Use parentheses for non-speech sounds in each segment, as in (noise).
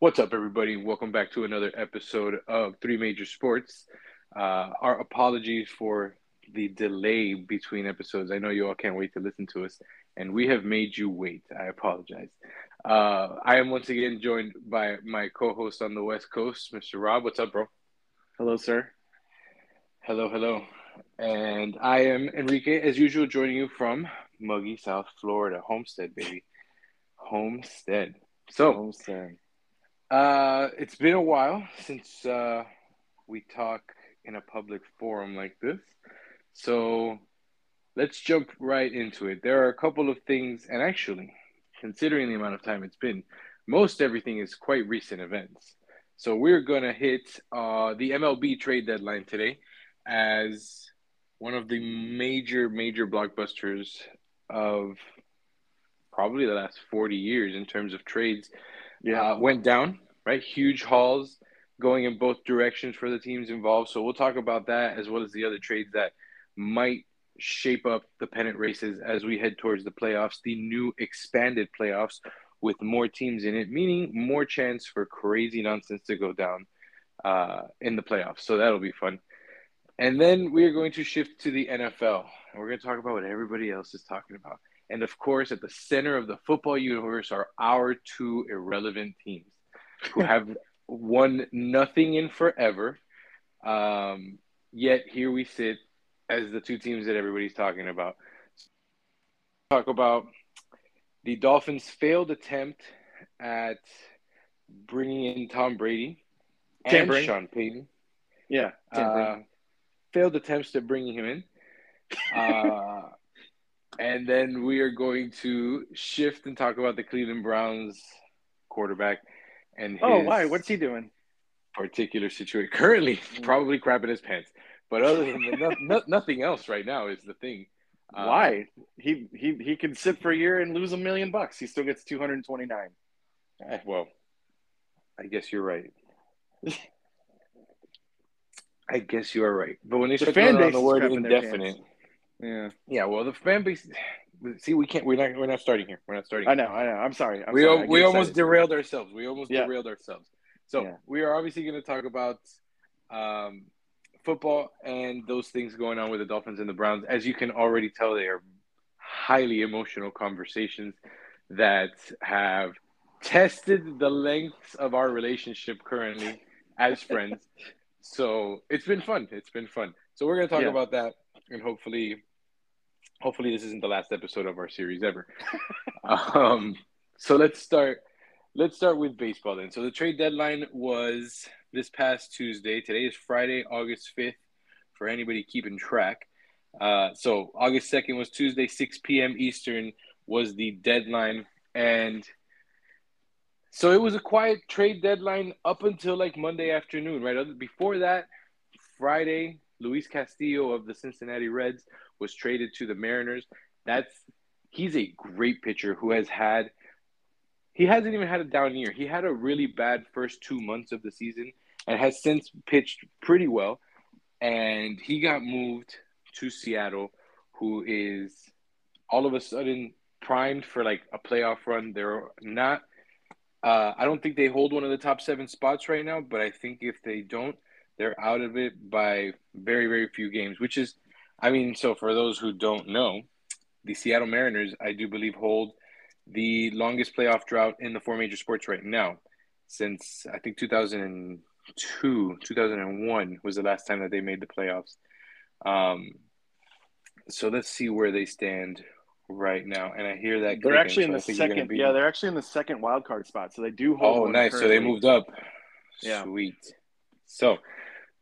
What's up, everybody? Welcome back to another episode of Three Major Sports. Uh, our apologies for the delay between episodes. I know you all can't wait to listen to us, and we have made you wait. I apologize. Uh, I am once again joined by my co host on the West Coast, Mr. Rob. What's up, bro? Hello, sir. Hello, hello. And I am Enrique, as usual, joining you from muggy South Florida. Homestead, baby. Homestead. So, Homestead. Uh, it's been a while since uh, we talk in a public forum like this. So let's jump right into it. There are a couple of things, and actually, considering the amount of time it's been, most everything is quite recent events. So we're going to hit uh, the MLB trade deadline today as one of the major, major blockbusters of probably the last 40 years in terms of trades Yeah. went down, right? Huge hauls going in both directions for the teams involved. So we'll talk about that as well as the other trades that might shape up the pennant races as we head towards the playoffs, the new expanded playoffs with more teams in it, meaning more chance for crazy nonsense to go down uh, in the playoffs. So that'll be fun. And then we are going to shift to the NFL. And we're going to talk about what everybody else is talking about. And of course, at the center of the football universe are our two irrelevant teams who (laughs) have won nothing in forever. Um, yet here we sit as the two teams that everybody's talking about. Talk about the Dolphins' failed attempt at bringing in Tom Brady and Tampering. Sean Payton. Yeah. Uh, failed attempts at bringing him in. Uh, and then we are going to shift and talk about the Cleveland Browns quarterback and his oh, why? What's he doing? particular situation. Currently, probably crapping his pants. But other than that, no, no, nothing else right now is the thing. Uh, why? He he he can sit for a year and lose a million bucks. He still gets two hundred and twenty nine. eh, Well, I guess you're right. (laughs) I guess you are right. But when they The start throwing around the word indefinite, Yeah. yeah. Well, the fan base. See, we can't. We're not. We're not starting here. We're not starting. I know. I know. I'm sorry. I'm we sorry. we almost derailed ourselves. We almost Yeah. derailed ourselves. So Yeah. we are obviously going to talk about um, football and those things going on with the Dolphins and the Browns. As you can already tell, they are highly emotional conversations that have tested the lengths of our relationship currently as (laughs) friends. so it's been fun. It's been fun. So we're going to talk Yeah. about that, and hopefully, hopefully this isn't the last episode of our series ever. (laughs) um, so let's start. Let's start with baseball then. So the trade deadline was this past Tuesday. Today is Friday, August fifth. For anybody keeping track, uh, so August second was Tuesday, six p.m. Eastern was the deadline, and so it was a quiet trade deadline up until like Monday afternoon, right? Before that, Friday, Luis Castillo of the Cincinnati Reds was traded to the Mariners. That's he's a great pitcher who has had he hasn't even had a down year. He had a really bad first two months of the season and has since pitched pretty well. And he got moved to Seattle, who is all of a sudden primed for like a playoff run. They're not uh, I don't think they hold one of the top seven spots right now, but I think if they don't, they're out of it by very, very few games, which is, I mean, so for those who don't know, the Seattle Mariners, I do believe, hold the longest playoff drought in the four major sports right now. Since I think 2002, 2001 was the last time that they made the playoffs. Um, so let's see where they stand right now. And I hear that They're actually in so I the think you're gonna second. be- Yeah, they're actually in the second wild card spot. So they do hold. Oh, nice. So they moved up. Yeah. Sweet. So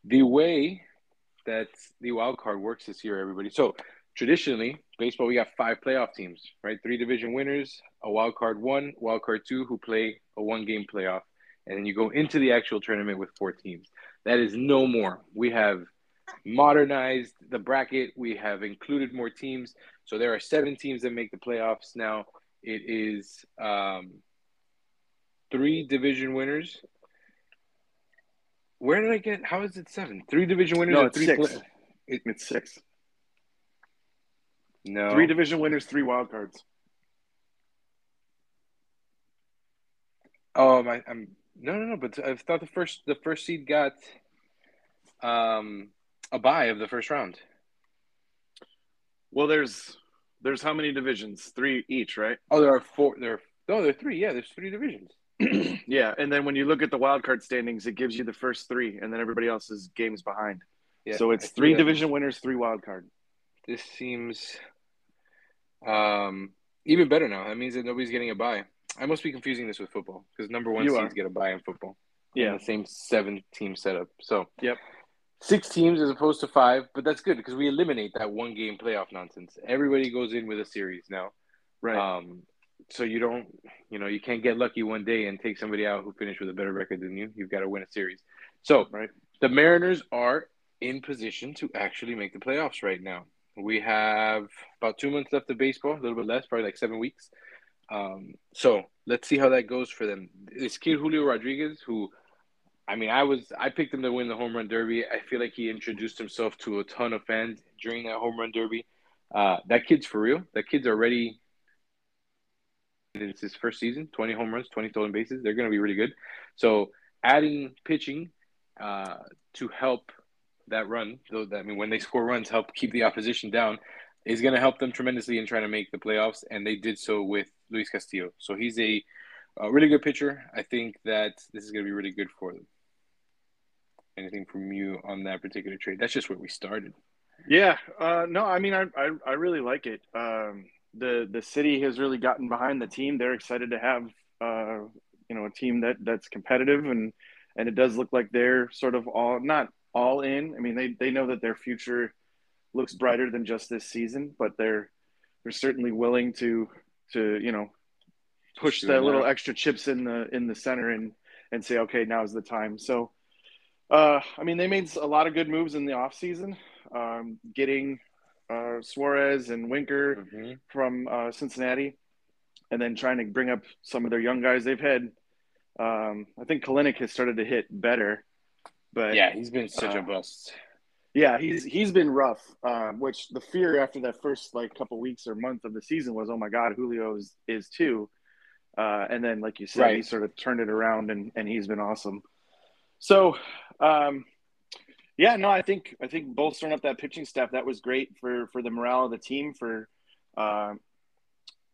the way that the wild card works this year, everybody. So traditionally, baseball, we got five playoff teams, right? Three division winners, a wild card one, wild card two, who play a one game playoff. And then you go into the actual tournament with four teams. That is no more. We have modernized the bracket. We have included more teams. So there are seven teams that make the playoffs now. It is um, three division winners. Where did I get? How is it seven? Three division winners No, it's three. six. play- It's six. no, Three division winners, three wild cards. Oh, my, I'm no, no, no. But I thought the first the first seed got um a buy of the first round. Well, there's there's how many divisions? Three each, right? Oh, there are four. There are no, there are three. Yeah, there's three divisions. (clears throat) yeah, and then when you look at the wild card standings, it gives you the first three, and then everybody else's games behind. Yeah, so it's three division winners, three wild card. This seems um even better now. That means that nobody's getting a buy. I must be confusing this with football because number one You seeds are. get a buy in football. in Yeah. the same seven team setup. So Yep. six teams as opposed to five, but that's good because we eliminate that one game playoff nonsense. Everybody goes in with a series now. Right. Um, so you don't, you know, you can't get lucky one day and take somebody out who finished with a better record than you. You've got to win a series. So Right. the Mariners are in position to actually make the playoffs right now. We have about two months left of baseball, a little bit less, probably like seven weeks. Um, so let's see how that goes for them. This kid Julio Rodriguez, who, I mean, I was I picked him to win the home run derby. I feel like he introduced himself to a ton of fans during that home run derby. Uh, that kid's for real. That kid's already. It's his first season, 20 home runs, 20 stolen bases. They're going to be really good. So adding pitching uh, to help that run, that, I mean, when they score runs, help keep the opposition down, is going to help them tremendously in trying to make the playoffs. And they did so with Luis Castillo. So he's a, a really good pitcher. I think that this is going to be really good for them. Anything from you on that particular trade? That's just where we started. Yeah, uh, no, I mean, I, I, I really like it. Um, the the city has really gotten behind the team. They're excited to have uh, you know a team that that's competitive and and it does look like they're sort of all not all in. I mean, they they know that their future looks brighter than just this season, but they're they're certainly willing to to you know push the little extra chips in the in the center and and say, okay, now's the time. So. Uh, I mean, they made a lot of good moves in the offseason, um, getting uh, Suarez and Winker Mm-hmm. from uh, Cincinnati, and then trying to bring up some of their young guys they've had. Um, I think Kelenic has started to hit better, but Yeah, he's been such a Uh, bust. yeah, he's he's been rough. Um, which the fear after that first like couple weeks or month of the season was, oh my God, Julio is is too. Uh, and then, like you said, he sort of turned it around, and and he's been awesome. So, um, yeah, no, I think I think bolstering up that pitching staff that was great for for the morale of the team for. Uh,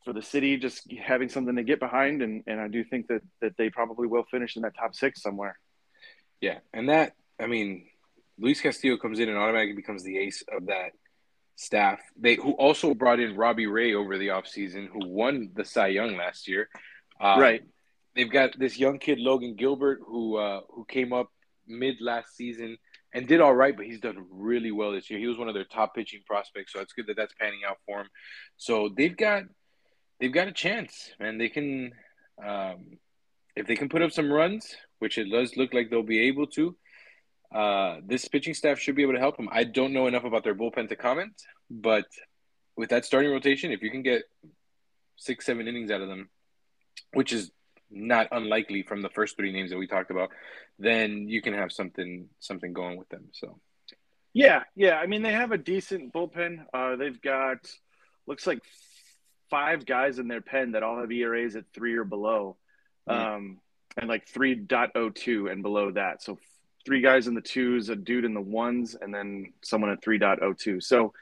for the city, just having something to get behind, and, and I do think that that they probably will finish in that top six somewhere. Yeah, and that I mean, Luis Castillo comes in and automatically becomes the ace of that staff. They who also brought in Robbie Ray over the offseason, who won the Cy Young last year. Um, Right. They've got this young kid Logan Gilbert who uh, who came up mid last season and did all right, but he's done really well this year. He was one of their top pitching prospects, so it's good that that's panning out for him. So they've got they've got a chance, man. They can um, if they can put up some runs, which it does look like they'll be able to. Uh, this pitching staff should be able to help them. I don't know enough about their bullpen to comment, but with that starting rotation, if you can get six, seven innings out of them, which is not unlikely from the first three names that we talked about, then you can have something something going with them. So Yeah, yeah. I mean, they have a decent bullpen. Uh, they've got looks like five guys in their pen that all have ERAs at three or below, um, and like 3.02 and below that. So three guys in the twos, a dude in the ones, and then someone at 3.02. So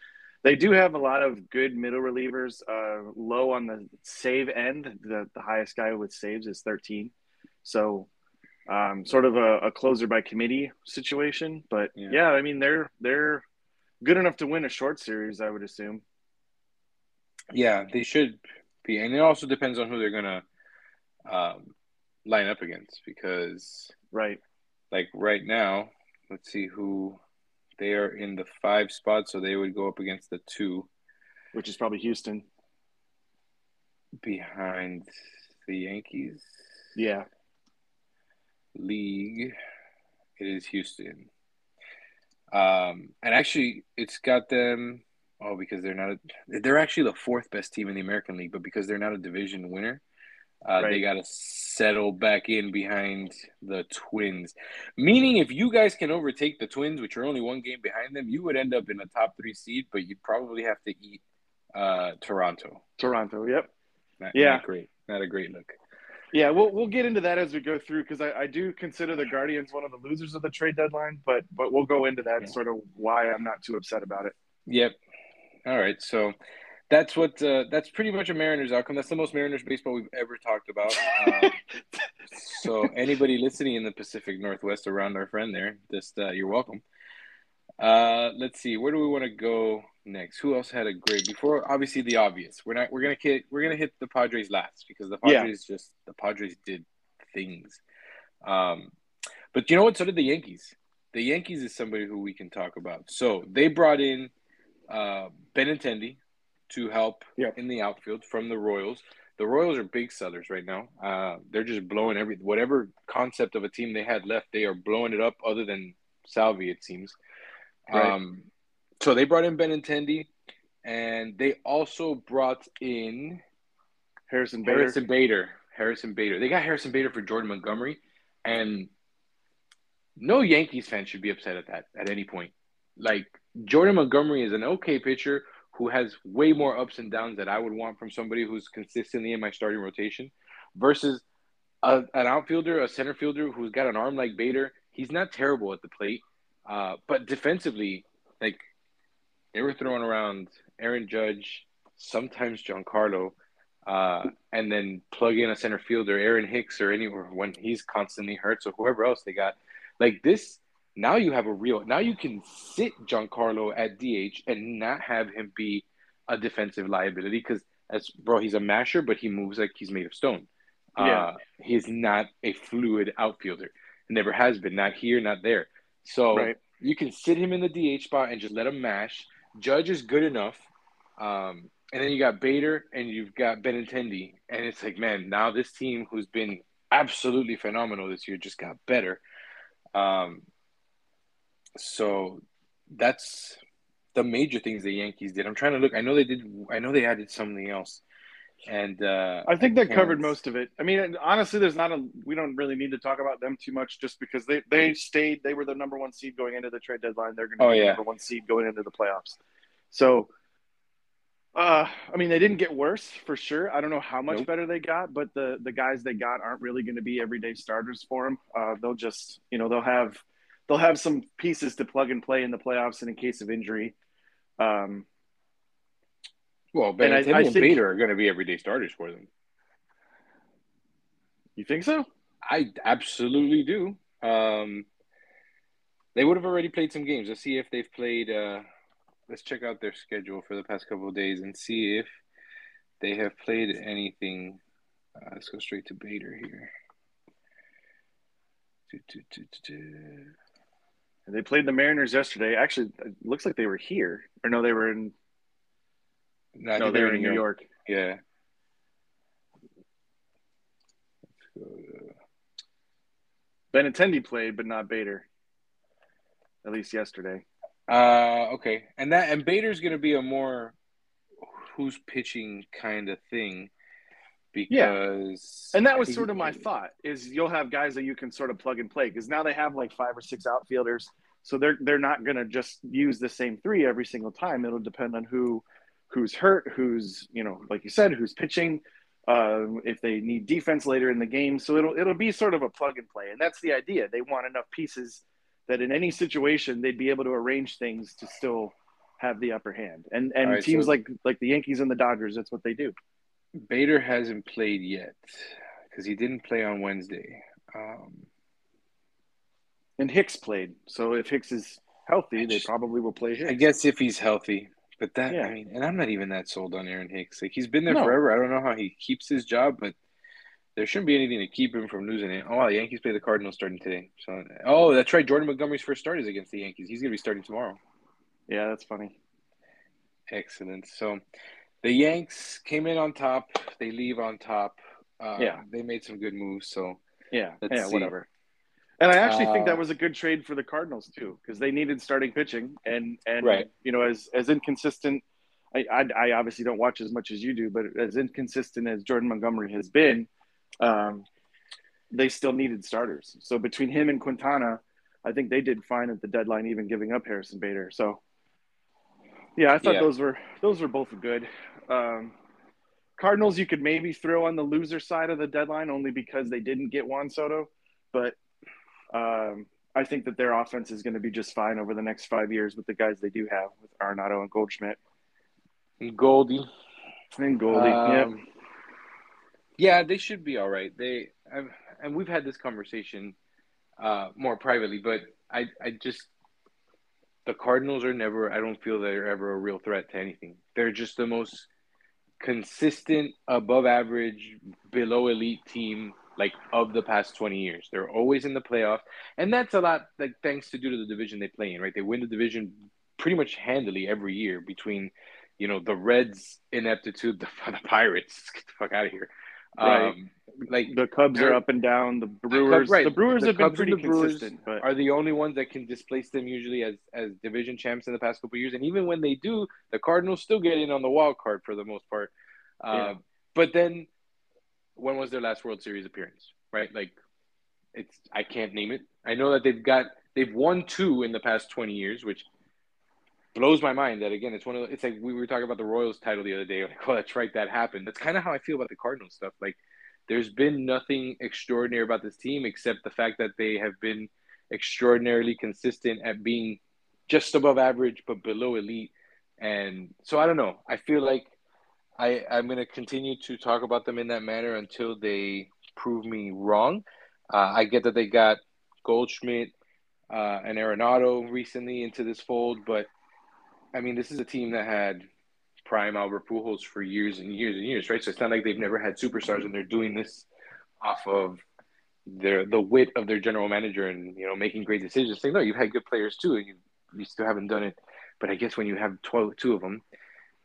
they do have a lot of good middle relievers. Uh, low on the save end, the, the highest guy with saves is 13. So um, sort of a, a closer by committee situation. But Yeah. yeah. I mean they're they're good enough to win a short series, I would assume. yeah, they should be, and it also depends on who they're gonna um, line up against because Right. like right now, let's see who they are in the five spot, so they would go up against the two Which is probably Houston. behind the Yankees Yeah. league. It is Houston. Um, and actually, it's got them. Oh, because they're not. A, they're actually the fourth best team in the American League, but because they're not a division winner, uh, they got to settle back in behind the Twins. Meaning, if you guys can overtake the Twins, which are only one game behind them, you would end up in a top three seed, but you'd probably have to eat uh, Toronto. Toronto. Yep. Not, Yeah. not great. Not a great look. Yeah, we'll we'll get into that as we go through because I, I do consider the Guardians one of the losers of the trade deadline, but but we'll go into that Yeah. sort of why I'm not too upset about it. Yep. All right. So that's what uh, that's pretty much a Mariners outcome. That's the most Mariners baseball we've ever talked about. Um, (laughs) so anybody listening in the Pacific Northwest around our friend there, just uh, you're welcome. Uh, let's see. Where do we want to go next? Who else had a great before? Obviously, the obvious. We're not. We're gonna hit. We're gonna hit the Padres last because the Yeah. Padres just the Padres did things. Um, but you know what? So did the Yankees. The Yankees is somebody who we can talk about. So they brought in uh, Benintendi to help Yep. in the outfield from the Royals. The Royals are big sellers right now. Uh, they're just blowing every whatever concept of a team they had left. They are blowing it up. Other than Salvy, it seems. Right. Um, so they brought in Benintendi, and they also brought in Harrison Bader. Harrison Bader. Harrison Bader. They got Harrison Bader for Jordan Montgomery, and no Yankees fan should be upset at that at any point. Like Jordan Montgomery is an okay pitcher who has way more ups and downs that I would want from somebody who's consistently in my starting rotation, versus a, an outfielder, a center fielder who's got an arm like Bader. He's not terrible at the plate, uh, but defensively, like they were throwing around Aaron Judge, sometimes Giancarlo, uh, and then plug in a center fielder, Aaron Hicks, or anywhere when he's constantly hurt. So whoever else they got, like this, now you have a real. Now you can sit Giancarlo at DH and not have him be a defensive liability because as bro, he's a masher, but he moves like he's made of stone. Yeah. Uh, he's not a fluid outfielder. Never has been. Not here, not there. So Right. you can sit him in the DH spot and just let him mash. Judge is good enough. Um, and then you got Bader and you've got Benintendi. And it's like, man, now this team who's been absolutely phenomenal this year just got better. Um, so that's the major things the Yankees did. I'm trying to look. I know they did. I know they added something else. And uh, I think that covered most of it. I mean, honestly, there's not a. We don't really need to talk about them too much, just because they they stayed. They were the number one seed going into the trade deadline. They're going to Oh, be the number one seed going into the playoffs. So, uh, I mean, they didn't get worse for sure. I don't know how much Nope. better they got, but the the guys they got aren't really going to be everyday starters for them. Uh, they'll just, you know, they'll have they'll have some pieces to plug and play in the playoffs and in case of injury. Um, well, and I- I and think- Bader are going to be everyday starters for them. you think so? I absolutely do. Um, they would have already played some games. Let's see if they've played. Uh, let's check out their schedule for the past couple of days and see if they have played anything. Uh, let's go straight to Bader here. Do, do, do, They played the Mariners yesterday. Actually, it looks like they were here. Or no, they were in No, no, they were in New York. Yeah. Let's Benintendi played, but not Bader. At least yesterday. Uh, okay, and that and Bader's going to be a more who's pitching kind of thing because And that was sort of my thought is you'll have guys that you can sort of plug and play because now they have like five or six outfielders. So they're they're not gonna just use the same three every single time. It'll depend on who who's hurt, who's, you know, like you said, who's pitching, um, if they need defense later in the game. So it'll it'll be sort of a plug and play. And that's the idea. They want enough pieces that in any situation they'd be able to arrange things to still have the upper hand. And and right, teams so- like like the Yankees and the Dodgers, that's what they do. Bader hasn't played yet because he didn't play on Wednesday. Um, And Hicks played. So if Hicks is healthy, they probably will play Hicks. I guess if he's healthy, but that Yeah. I mean, and I'm not even that sold on Aaron Hicks. Like he's been there No. forever. I don't know how he keeps his job, but there shouldn't be anything to keep him from losing it. Oh, the Yankees play the Cardinals starting today. So, oh, that's right. Jordan Montgomery's first start is against the Yankees. He's gonna be starting tomorrow. Yeah, that's funny. Excellent. So the Yanks came in on top. They leave on top. Uh, Yeah. They made some good moves. So Yeah, yeah, see. whatever. And I actually think Uh, that was a good trade for the Cardinals too, because they needed starting pitching, and and Right. you know as as inconsistent. I, I I obviously don't watch as much as you do, but as inconsistent as Jordan Montgomery has been, um, they still needed starters. So between him and Quintana, I think they did fine at the deadline, even giving up Harrison Bader. So yeah, I thought Yeah. those were those were both good. Um, Cardinals, you could maybe throw on the loser side of the deadline only because they didn't get Juan Soto, but um, I think that their offense is going to be just fine over the next five years with the guys they do have with Arenado and Goldschmidt. And Goldie. And Goldie, um, yeah. Yeah, they should be all right. They I've, and we've had this conversation uh, more privately, but I I just the Cardinals are never. I don't feel they're ever a real threat to anything. They're just the most consistent, above average, below elite team like of the past 20 years. They're always in the playoffs, and that's a lot like thanks to due to the division they play in, right? They win the division pretty much handily every year between, you know, the Reds ineptitude, the, (laughs) the Pirates, get the fuck out of here. Right. Um, like the Cubs are up and down. The Brewers, the, right. the Brewers the have Cubs been pretty consistent, but are the only ones that can displace them usually as as division champs in the past couple years. And even when they do, the Cardinals still get in on the wild card for the most part. Uh, yeah. But then when was their last World Series appearance? Right, like it's I can't name it. I know that they've got they've won two in the past twenty years, which blows my mind. That again, it's one of the, it's like we were talking about the Royals title the other day. (laughs) Like, oh, that's right, that happened. That's kind of how I feel about the Cardinals stuff. Like, there's been nothing extraordinary about this team except the fact that they have been extraordinarily consistent at being just above average but below elite. And so I don't know. I feel like I, I'm going to continue to talk about them in that manner until they prove me wrong. Uh, I get that they got Goldschmidt uh, and Arenado recently into this fold, but I mean, this is a team that had prime Albert Pujols for years and years and years, right? So it's not like they've never had superstars, and they're doing this off of their the wit of their general manager and you know making great decisions. Saying, no, you've had good players too, and you you still haven't done it. But I guess when you have 12, two of them,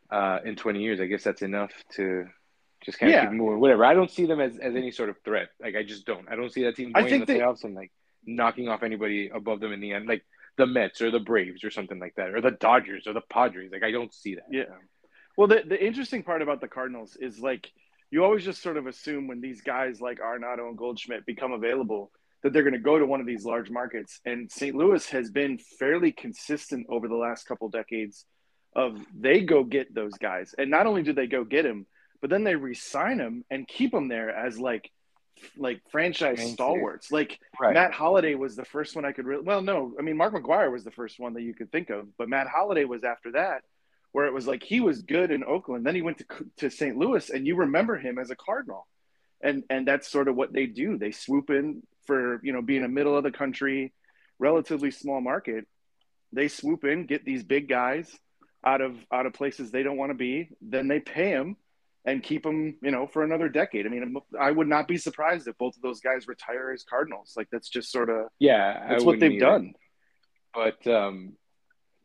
uh, in 20 years, I guess that's enough to just kind of yeah. keep moving. Whatever. I don't see them as, as any sort of threat. Like I just don't. I don't see that team going I think in the they, playoffs and like knocking off anybody above them in the end, like the Mets or the Braves or something like that, or the Dodgers or the Padres. Like I don't see that. Yeah. Well, the the interesting part about the Cardinals is like you always just sort of assume when these guys like Arenado and Goldschmidt become available that they're going to go to one of these large markets. And St. Louis has been fairly consistent over the last couple decades of they go get those guys, and not only do they go get them, but then they resign them and keep them there as like like franchise stalwarts. Like right. Matt Holliday was the first one I could really well no, I mean Mark McGwire was the first one that you could think of, but Matt Holliday was after that where it was like he was good in Oakland, then he went to to St. Louis and you remember him as a Cardinal. And and that's sort of what they do. They swoop in for, you know, being a middle of the country, relatively small market. They swoop in, get these big guys out of out of places they don't want to be, then they pay them and keep them, you know, for another decade. I mean, I would not be surprised if both of those guys retire as Cardinals. Like that's just sort of yeah, that's what they've either. done. But um,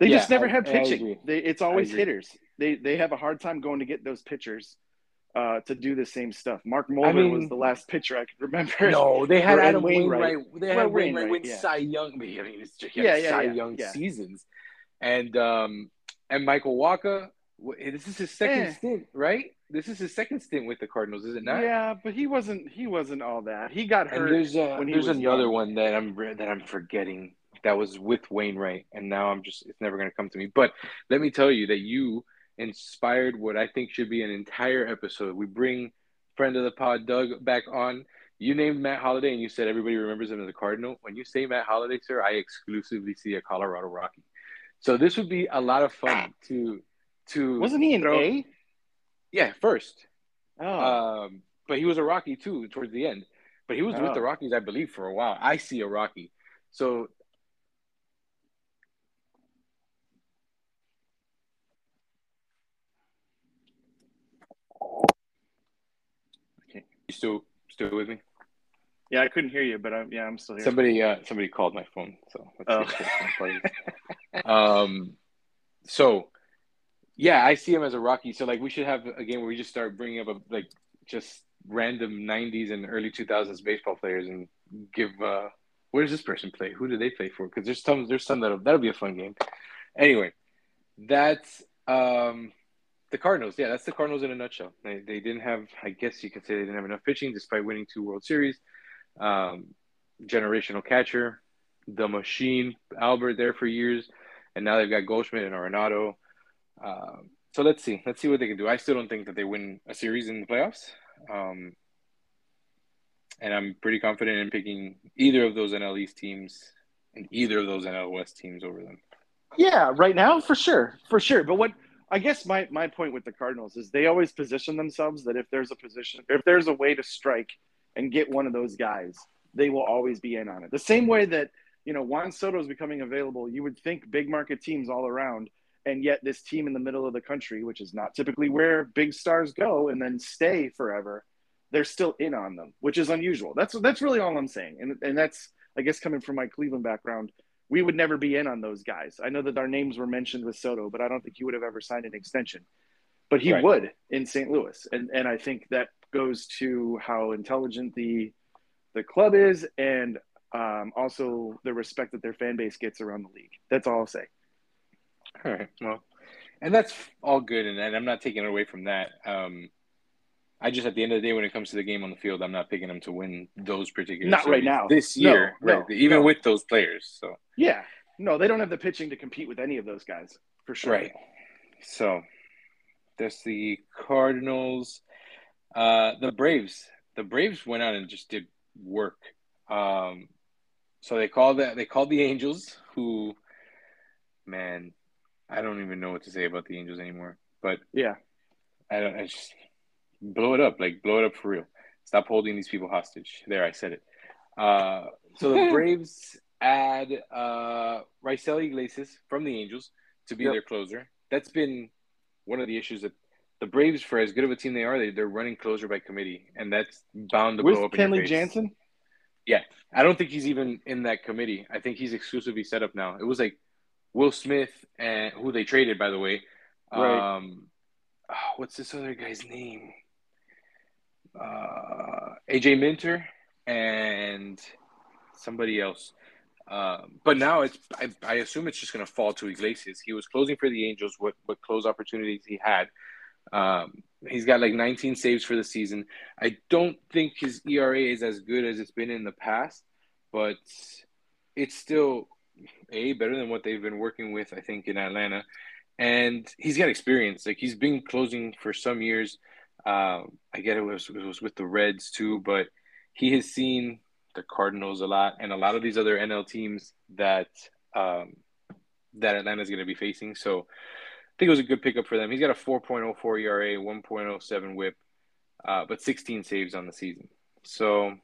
they yeah, just never I, have pitching. They, it's always hitters. They they have a hard time going to get those pitchers uh, to do the same stuff. Mark Mulder I mean, was the last pitcher I could remember. No, they had Adam Wainwright. Wainwright. They had well, Wainwright, Wainwright win yeah. Cy Young. I mean, it's just yeah, yeah, Cy yeah, Young yeah. seasons, and um, and Michael Wacha. This is his second eh. stint, right? This is his second stint with the Cardinals, is it not? Yeah, but he wasn't. He wasn't all that. He got hurt. And there's a, there's another young. one that I'm that I'm forgetting that was with Wainwright, and now I'm just it's never going to come to me. But let me tell you that you inspired what I think should be an entire episode. We bring friend of the pod Doug back on. You named Matt Holliday, and you said everybody remembers him as a Cardinal. When you say Matt Holliday, sir, I exclusively see a Colorado Rocky. So this would be a lot of fun to to wasn't he an throw... A? Yeah, first. Oh. Um, but he was a Rocky too towards the end. But he was oh. with the Rockies, I believe, for a while. I see a Rocky. So okay. You still still with me? Yeah, I couldn't hear you, but I'm yeah, I'm still here. Somebody uh somebody called my phone, so let's oh. (laughs) um so yeah, I see him as a Rocky. So like we should have a game where we just start bringing up a, like just random 90s and early 2000s baseball players and give uh where does this person play? Who do they play for? Because there's some there's some that'll that'll be a fun game. Anyway, that's um the Cardinals. Yeah, that's the Cardinals in a nutshell. They they didn't have I guess you could say they didn't have enough pitching despite winning two World Series. Um, generational catcher, the machine, Albert there for years, and now they've got Goldschmidt and Arenado. Uh, so let's see. Let's see what they can do. I still don't think that they win a series in the playoffs. Um, and I'm pretty confident in picking either of those NL East teams and either of those NL West teams over them. Yeah, right now for sure, for sure. But what I guess my my point with the Cardinals is they always position themselves that if there's a position, if there's a way to strike and get one of those guys, they will always be in on it. The same way that you know Juan Soto is becoming available, you would think big market teams all around, and yet this team in the middle of the country, which is not typically where big stars go and then stay forever, they're still in on them, which is unusual. That's that's really all I'm saying, and and that's I guess coming from my Cleveland background, we would never be in on those guys. I know that our names were mentioned with Soto, but I don't think he would have ever signed an extension. But he right. would in St. Louis, and and I think that goes to how intelligent the the club is, and um, also the respect that their fan base gets around the league. That's all I'll say. (laughs) All right. Well, and that's all good, and, and I'm not taking it away from that. Um, I just at the end of the day, when it comes to the game on the field, I'm not picking them to win those particular. Not right now. This year, no, right? No, even no. with those players. So yeah, no, they don't have the pitching to compete with any of those guys for sure. Right. So there's the Cardinals, uh, the Braves. The Braves went out and just did work. Um, so they called that they called the Angels, who, man, I don't even know what to say about the Angels anymore. But yeah, I don't. I just blow it up, like blow it up for real. Stop holding these people hostage. There, I said it. Uh, so the (laughs) Braves add uh, Raisel Iglesias from the Angels to be yep. their closer. That's been one of the issues that the Braves, for as good of a team they are, they, they're running closer by committee, and that's bound to With blow up. Kenley Jansen. Yeah, I don't think he's even in that committee. I think he's exclusively set up now. It was like Will Smith and who they traded, by the way. Right. Um, oh, what's this other guy's name? uh, AJ Minter and somebody else. Uh, but now it's I, I assume it's just going to fall to Iglesias. He was closing for the Angels. What what close opportunities he had. Um, he's got like 19 saves for the season. I don't think his ERA is as good as it's been in the past, but it's still a better than what they've been working with. I think in Atlanta, and he's got experience. Like he's been closing for some years. Um, I get it was, it was with the Reds too, but he has seen the Cardinals a lot and a lot of these other NL teams that um, that Atlanta is going to be facing. So I think it was a good pickup for them. He's got a 4.04 ERA, 1.07 WHIP, uh, but 16 saves on the season. So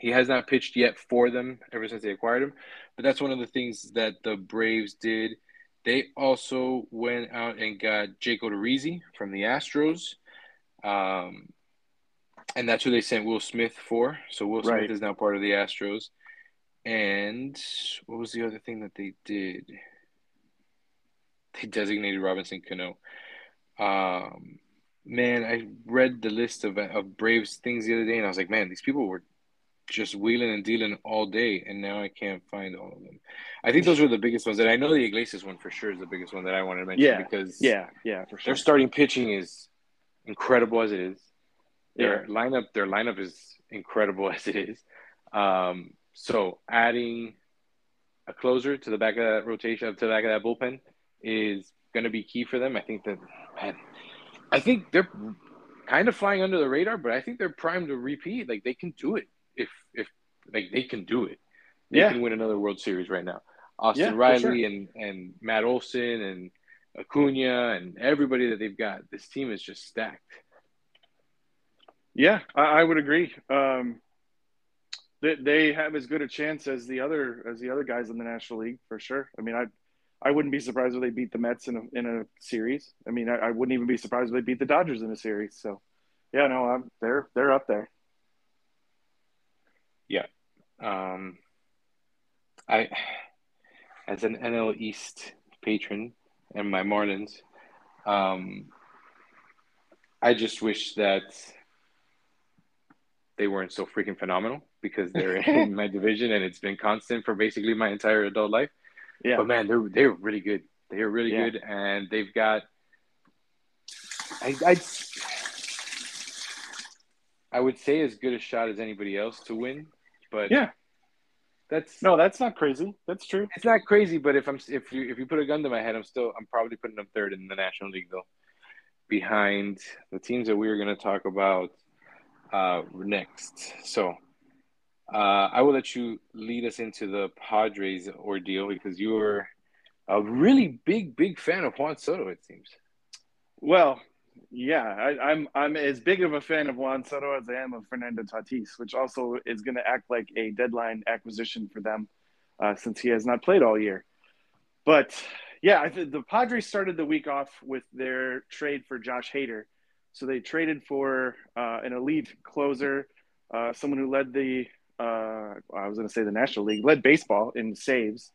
he has not pitched yet for them ever since they acquired him. But that's one of the things that the Braves did. They also went out and got Jake Odorizzi from the Astros. Um, and that's who they sent Will Smith for. So Will Smith right. is now part of the Astros. And what was the other thing that they did? They designated Robinson Cano. Um, man, I read the list of of Braves things the other day, and I was like, man, these people were just wheeling and dealing all day, and now I can't find all of them. I think those were the biggest ones, and I know the Iglesias one for sure is the biggest one that I wanted to mention yeah, because yeah, yeah, for sure. Their starting pitching is incredible as it is. Their yeah. lineup, their lineup is incredible (laughs) as it is. Um, so adding a closer to the back of that rotation, to the back of that bullpen, is going to be key for them. I think that, man, I think they're kind of flying under the radar, but I think they're primed to repeat. Like they can do it if if like they can do it. They yeah. can win another World Series right now. Austin yeah, Riley sure. and and Matt Olson and Acuna and everybody that they've got. This team is just stacked. Yeah, I, I would agree. Um, they, they have as good a chance as the other as the other guys in the National League for sure. I mean, I I wouldn't be surprised if they beat the Mets in a in a series. I mean, I, I wouldn't even be surprised if they beat the Dodgers in a series. So, yeah, no, I'm, they're they're up there. Um, I as an NL East patron, and my Marlins. Um, I just wish that they weren't so freaking phenomenal because they're (laughs) in my division and it's been constant for basically my entire adult life. Yeah. But man, they're they're really good. They're really yeah. good, and they've got. I I I would say as good a shot as anybody else to win, but yeah, That's no, that's not crazy. That's true. It's not crazy, but if I'm if you if you put a gun to my head, I'm still I'm probably putting them third in the National League though, behind the teams that we are going to talk about uh, next. So uh, I will let you lead us into the Padres ordeal because you were a really big big fan of Juan Soto. It seems. Well, yeah, I, am I'm, I'm as big of a fan of Juan Soto as I am of Fernando Tatis, which also is going to act like a deadline acquisition for them uh, since he has not played all year. But yeah, th- the Padres started the week off with their trade for Josh Hader. So they traded for uh, an elite closer, uh, someone who led the uh, I was going to say the National League, led baseball in saves.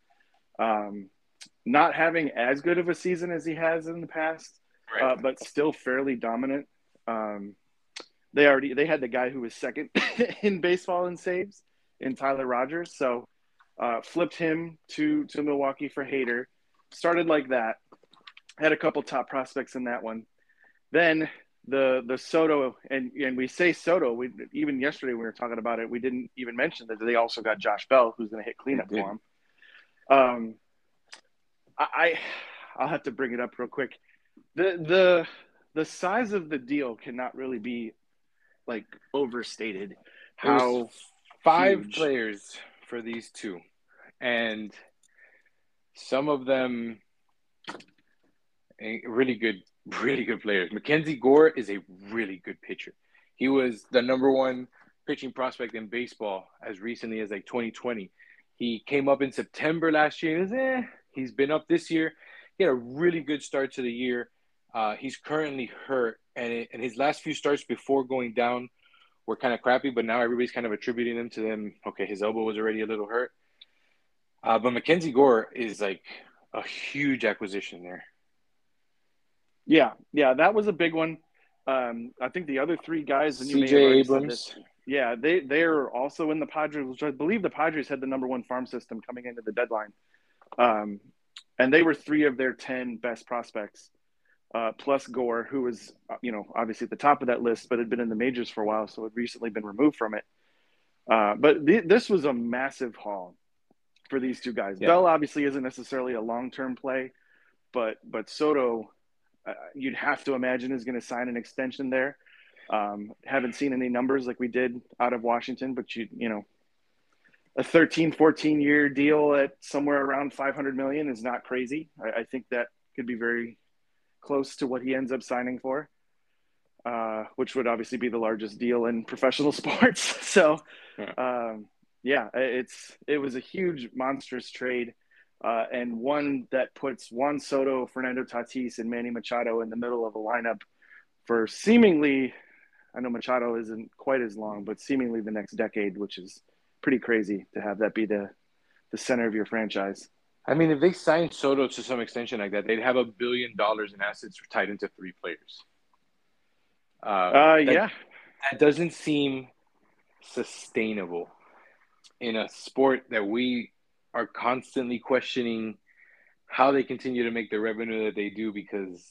Um, not having as good of a season as he has in the past right. uh, but still fairly dominant. Um, they already they had the guy who was second (laughs) in baseball in saves in Tyler Rogers, so uh, flipped him to to Milwaukee for Hader. Started like that. Had a couple top prospects in that one. Then the the Soto and and we say Soto. We even yesterday we were talking about it. We didn't even mention that they also got Josh Bell, who's going to hit cleanup for him. Um, I I'll have to bring it up real quick the the the size of the deal cannot really be like overstated. How five huge. players for these two, and some of them really good, really good players. Mackenzie Gore is a really good pitcher. He was the number one pitching prospect in baseball as recently as like 2020. He came up in September last year. Was, eh, he's been up this year. He had a really good start to the year. Uh, he's currently hurt, and it, and his last few starts before going down were kind of crappy. But now everybody's kind of attributing them to them. Okay, his elbow was already a little hurt. Uh, but Mackenzie Gore is like a huge acquisition there. Yeah, yeah, that was a big one. Um, I think the other three guys, and you CJ Abrams. yeah, they they are also in the Padres, which I believe the Padres had the number one farm system coming into the deadline, um, and they were three of their ten best prospects uh, plus Gore, who was, uh, you know, obviously at the top of that list, but had been in the majors for a while, so had recently been removed from it. Uh, but th- this was a massive haul for these two guys. Yeah. Bell obviously isn't necessarily a long-term play, but but Soto, uh, you'd have to imagine is going to sign an extension there. Um, haven't seen any numbers like we did out of Washington, but you you know, a 13, 14 year deal at somewhere around 500 million is not crazy. I, I think that could be very close to what he ends up signing for, uh, which would obviously be the largest deal in professional (laughs) sports. so, yeah. Um, yeah, it's it was a huge, monstrous trade, uh, and one that puts Juan Soto, Fernando Tatis, and Manny Machado in the middle of a lineup for seemingly, I know Machado isn't quite as long, but seemingly the next decade, which is pretty crazy to have that be the the center of your franchise. I mean, if they signed Soto to some extension like that, they'd have a billion dollars in assets tied into three players. Uh, uh that, yeah. That doesn't seem sustainable in a sport that we are constantly questioning how they continue to make the revenue that they do because,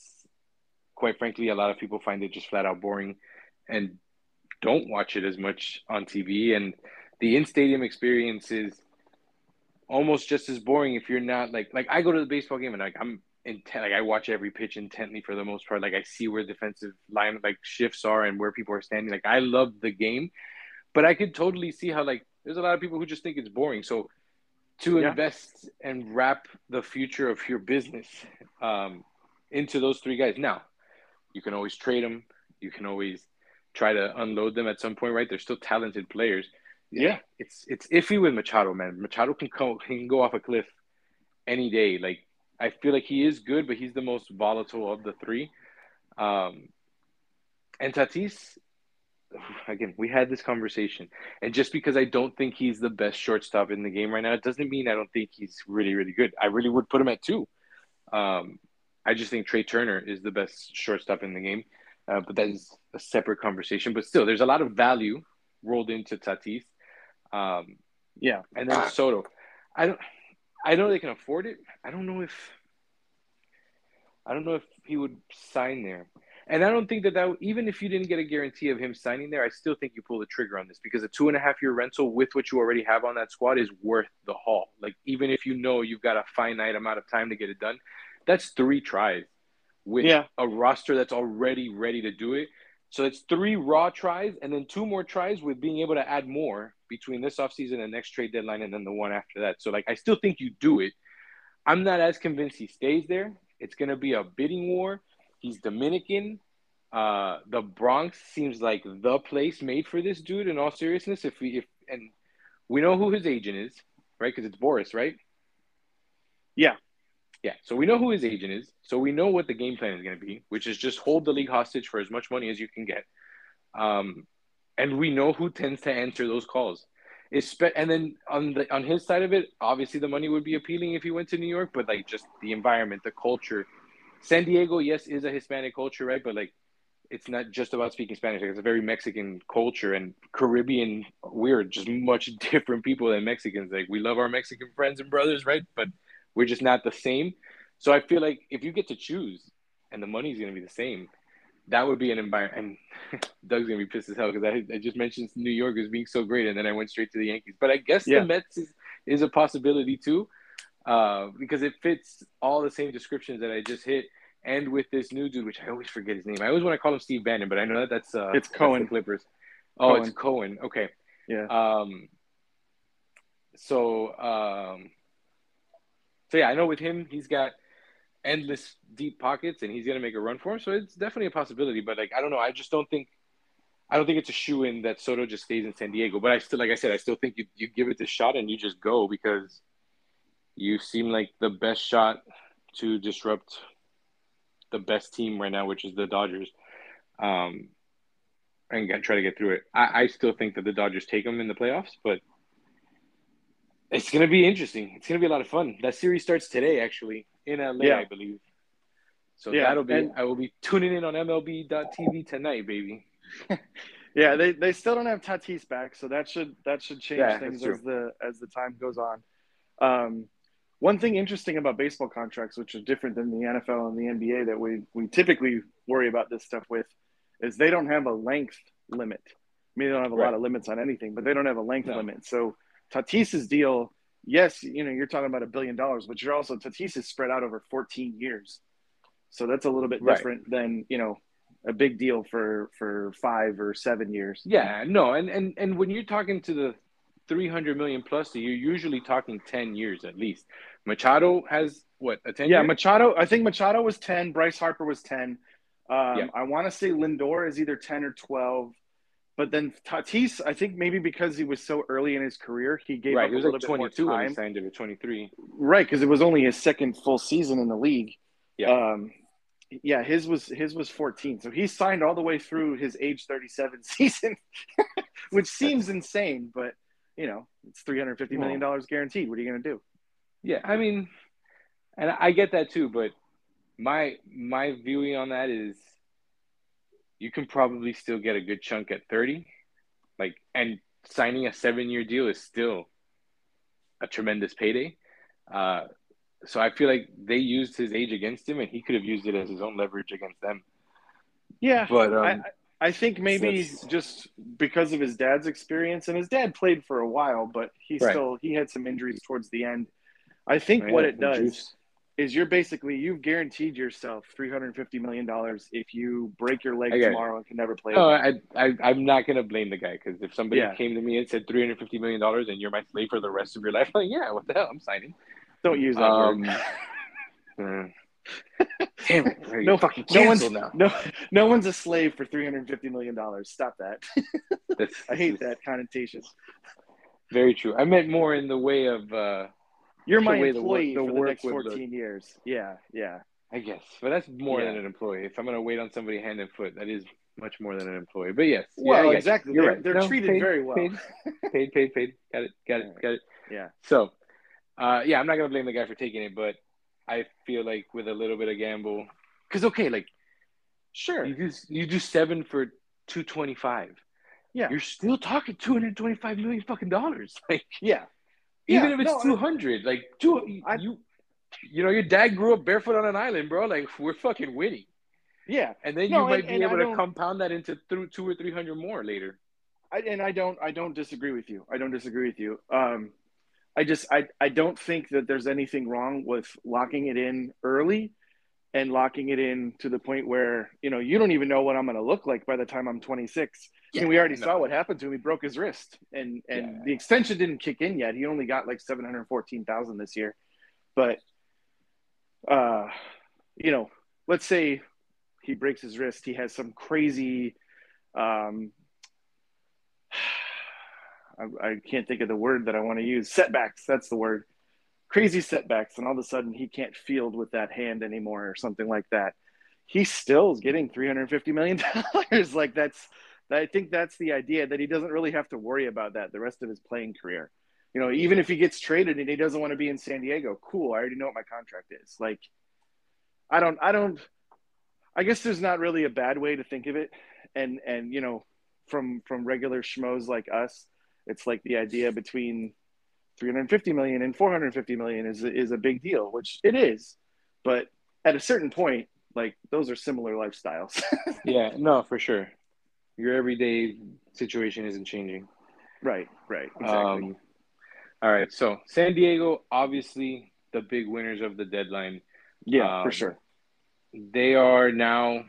quite frankly, a lot of people find it just flat out boring and don't watch it as much on TV. And the in stadium experience is almost just as boring if you're not like like I go to the baseball game and like I'm intent like I watch every pitch intently for the most part. Like I see where defensive line like shifts are and where people are standing. Like I love the game, but I could totally see how like there's a lot of people who just think it's boring. So to yeah. invest and wrap the future of your business um, into those three guys. Now, you can always trade them. You can always try to unload them at some point, right? They're still talented players yeah, it's it's iffy with Machado, man. Machado can come, can go off a cliff any day. Like I feel like he is good, but he's the most volatile of the three. Um, and Tatis, again, we had this conversation, and just because I don't think he's the best shortstop in the game right now, it doesn't mean I don't think he's really, really good. I really would put him at two. Um, I just think Trea Turner is the best shortstop in the game, uh, but that is a separate conversation. But still, there's a lot of value rolled into Tatis. Um, yeah, and then Soto. I don't. I know they can afford it. I don't know if. I don't know if he would sign there. And I don't think that that even if you didn't get a guarantee of him signing there, I still think you pull the trigger on this because a two and a half year rental with what you already have on that squad is worth the haul. Like even if you know you've got a finite amount of time to get it done, that's three tries with Yeah. a roster that's already ready to do it. So it's three raw tries and then two more tries with being able to add more between this offseason and next trade deadline and then the one after that. So like I still think you do it. I'm not as convinced he stays there. It's gonna be a bidding war. He's Dominican. Uh, the Bronx seems like the place made for this dude. In all seriousness, if we if and we know who his agent is, right? Because it's Boras, right? Yeah. Yeah. So we know who his agent is. So we know what the game plan is going to be, which is just hold the league hostage for as much money as you can get. Um, and we know who tends to answer those calls. It's, and then on the on his side of it, obviously the money would be appealing if he went to New York, but like just the environment, the culture. San Diego, yes, is a Hispanic culture, right? But like it's not just about speaking Spanish. Like, it's a very Mexican culture and Caribbean. We're just much (laughs) different people than Mexicans. Like we love our Mexican friends and brothers, right? But we're just not the same. So I feel like if you get to choose and the money's going to be the same, that would be an environment. And (laughs) Doug's to be pissed as hell because I, I just mentioned New York as being so great, and then I went straight to the Yankees. But I guess Yeah. the Mets is, is a possibility too, uh, because it fits all the same descriptions that I just hit. And with this new dude, which I always forget his name. I always want to call him Steve Bannon, but I know that that's uh, It's Cohen. the Clippers. Oh, it's Cohen. Okay. Yeah. Um. So um. So yeah, I know with him, he's got endless deep pockets, and he's gonna make a run for him. So it's definitely a possibility. But like, I don't know. I just don't think. I don't think it's a shoe in that Soto just stays in San Diego. But I still, like I said, I still think you you give it the shot and you just go because you seem like the best shot to disrupt the best team right now, which is the Dodgers. Um, and get, try to get through it. I, I still think that the Dodgers take them in the playoffs, but it's going to be interesting. It's going to be a lot of fun. That series starts today, actually, in LA, Yeah. I believe. So Yeah, that'll be. and- I will be tuning in on MLB.TV tonight, baby. (laughs) Yeah, they, they still don't have Tatis back, so that should that should change Yeah, things as the as the time goes on. Um, one thing interesting about baseball contracts, which is different than the NFL and the NBA that we we typically worry about this stuff with, is they don't have a length limit. I mean, they don't have a Right. lot of limits on anything, but they don't have a length No. limit. So Tatis's deal, yes, you know, you're talking about a billion dollars, but you're also Tatis is spread out over 14 years, so that's a little bit Right. different than you know a big deal for for five or seven years. Yeah, no, and and and when you're talking to the 300 million plus, you're usually talking 10 years at least. Machado has what a 10 Yeah, year? Machado. I think Machado was ten. Bryce Harper was ten. Um, Yeah. I want to say Lindor is either ten or twelve. But then Tatis, I think maybe because he was so early in his career, he gave right. up He a was little like bit more 22 when he signed it at 23. Right, because it was only his second full season in the league. Yeah. Um, yeah, his was his was 14. So he signed all the way through his age 37 (laughs) season, which seems insane, but you know, it's 350 million dollars guaranteed. What are you going to do? Yeah, I mean, and I get that too, but my my viewing on that is you can probably still get a good chunk at 30. Like and signing a 7-year deal is still a tremendous payday. Uh so I feel like they used his age against him and he could have used it as his own leverage against them. Yeah, But um, I, I- think maybe that's- just because of his dad's experience, and his dad played for a while, but he Right. still he had some injuries towards the end. I think what it does. Is you're basically you've guaranteed yourself 350 million dollars if you break your leg I get it. tomorrow and can never play. No, again. I, I I'm not gonna blame the guy because if somebody Yeah. came to me and said three hundred fifty million dollars and you're my slave for the rest of your life, I'm like yeah, what the hell, I'm signing. Don't use that Um, word. (laughs) (laughs) damn it! No- fucking No one's now. no no one's a slave for 350 million dollars. Stop that. (laughs) I hate that connotation. Very true. I meant more in the way of, uh, You're my way the work- employee the for the next 14 look. years. Yeah, yeah. I guess, but that's more Yeah. than an employee. If I'm gonna wait on somebody hand and foot, that is much more than an employee. But yes, yeah, Well, you. exactly. You're They're, right. they're No, treated paid, very well. Paid, (laughs) paid, paid, paid. Got it, got it, got it. Yeah. So, uh, yeah, I'm not gonna blame the guy for taking it, but I feel like with a little bit of gamble, because okay, like Sure. you do you do seven for two twenty five. Yeah. You're still talking two hundred twenty five million fucking dollars. (laughs) Like Yeah. Even Yeah, if it's no, I- two hundred, like two I- you you know your dad grew up barefoot on an island, bro. Like (laughs) we're fucking winning. Yeah, and then No, you might and- be and I able to compound that into through two or three hundred more later. I, and I don't I don't disagree with you. I don't disagree with you. Um, I just I I don't think that there's anything wrong with locking it in early and locking it in to the point where you know you don't even know what I'm going to look like by the time I'm 26. I mean, we already no. saw what happened to him. He broke his wrist, and and Yeah. the extension didn't kick in yet. He only got like 714,000 this year, but uh, you know, let's say he breaks his wrist. He has some crazy um, (sighs) I, I can't think of the word that I want to use. Setbacks. That's the word. Crazy setbacks, and all of a sudden he can't field with that hand anymore, or something like that. He still is getting three hundred fifty million (laughs) dollars. like that's, I think that's the idea that he doesn't really have to worry about that the rest of his playing career. You know, even if he gets traded and he doesn't want to be in San Diego, cool. I already know what my contract is. Like, I don't, I don't. I guess there's not really a bad way to think of it, and and you know, from from regular schmoes like us, it's like the idea between 350 million and 450 million is is a big deal, which it is. But at a certain point, like those are similar lifestyles. (laughs) Yeah, no, for sure. Your everyday situation isn't changing. right, right, exactly. Um, all right, so San Diego, obviously the big winners of the deadline. yeah, um, for sure. They are now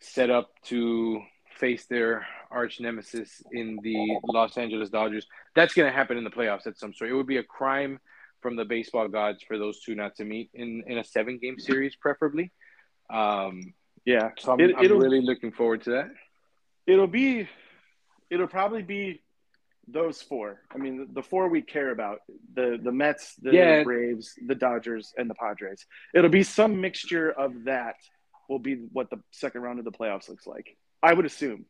set up to face their arch nemesis in the Los Angeles Dodgers. That's going to happen in the playoffs at some sort. It would be a crime from the baseball gods for those two not to meet in, in a seven game series, preferably. Um, Yeah, so I'm, It- I'm really looking forward to that. it'll be, it'll probably be those four. I mean, the, the four we care about: the the Mets, the Yeah. Braves, the Dodgers, and the Padres. It'll be some mixture of that. Will be what the second round of the playoffs looks like. I would assume.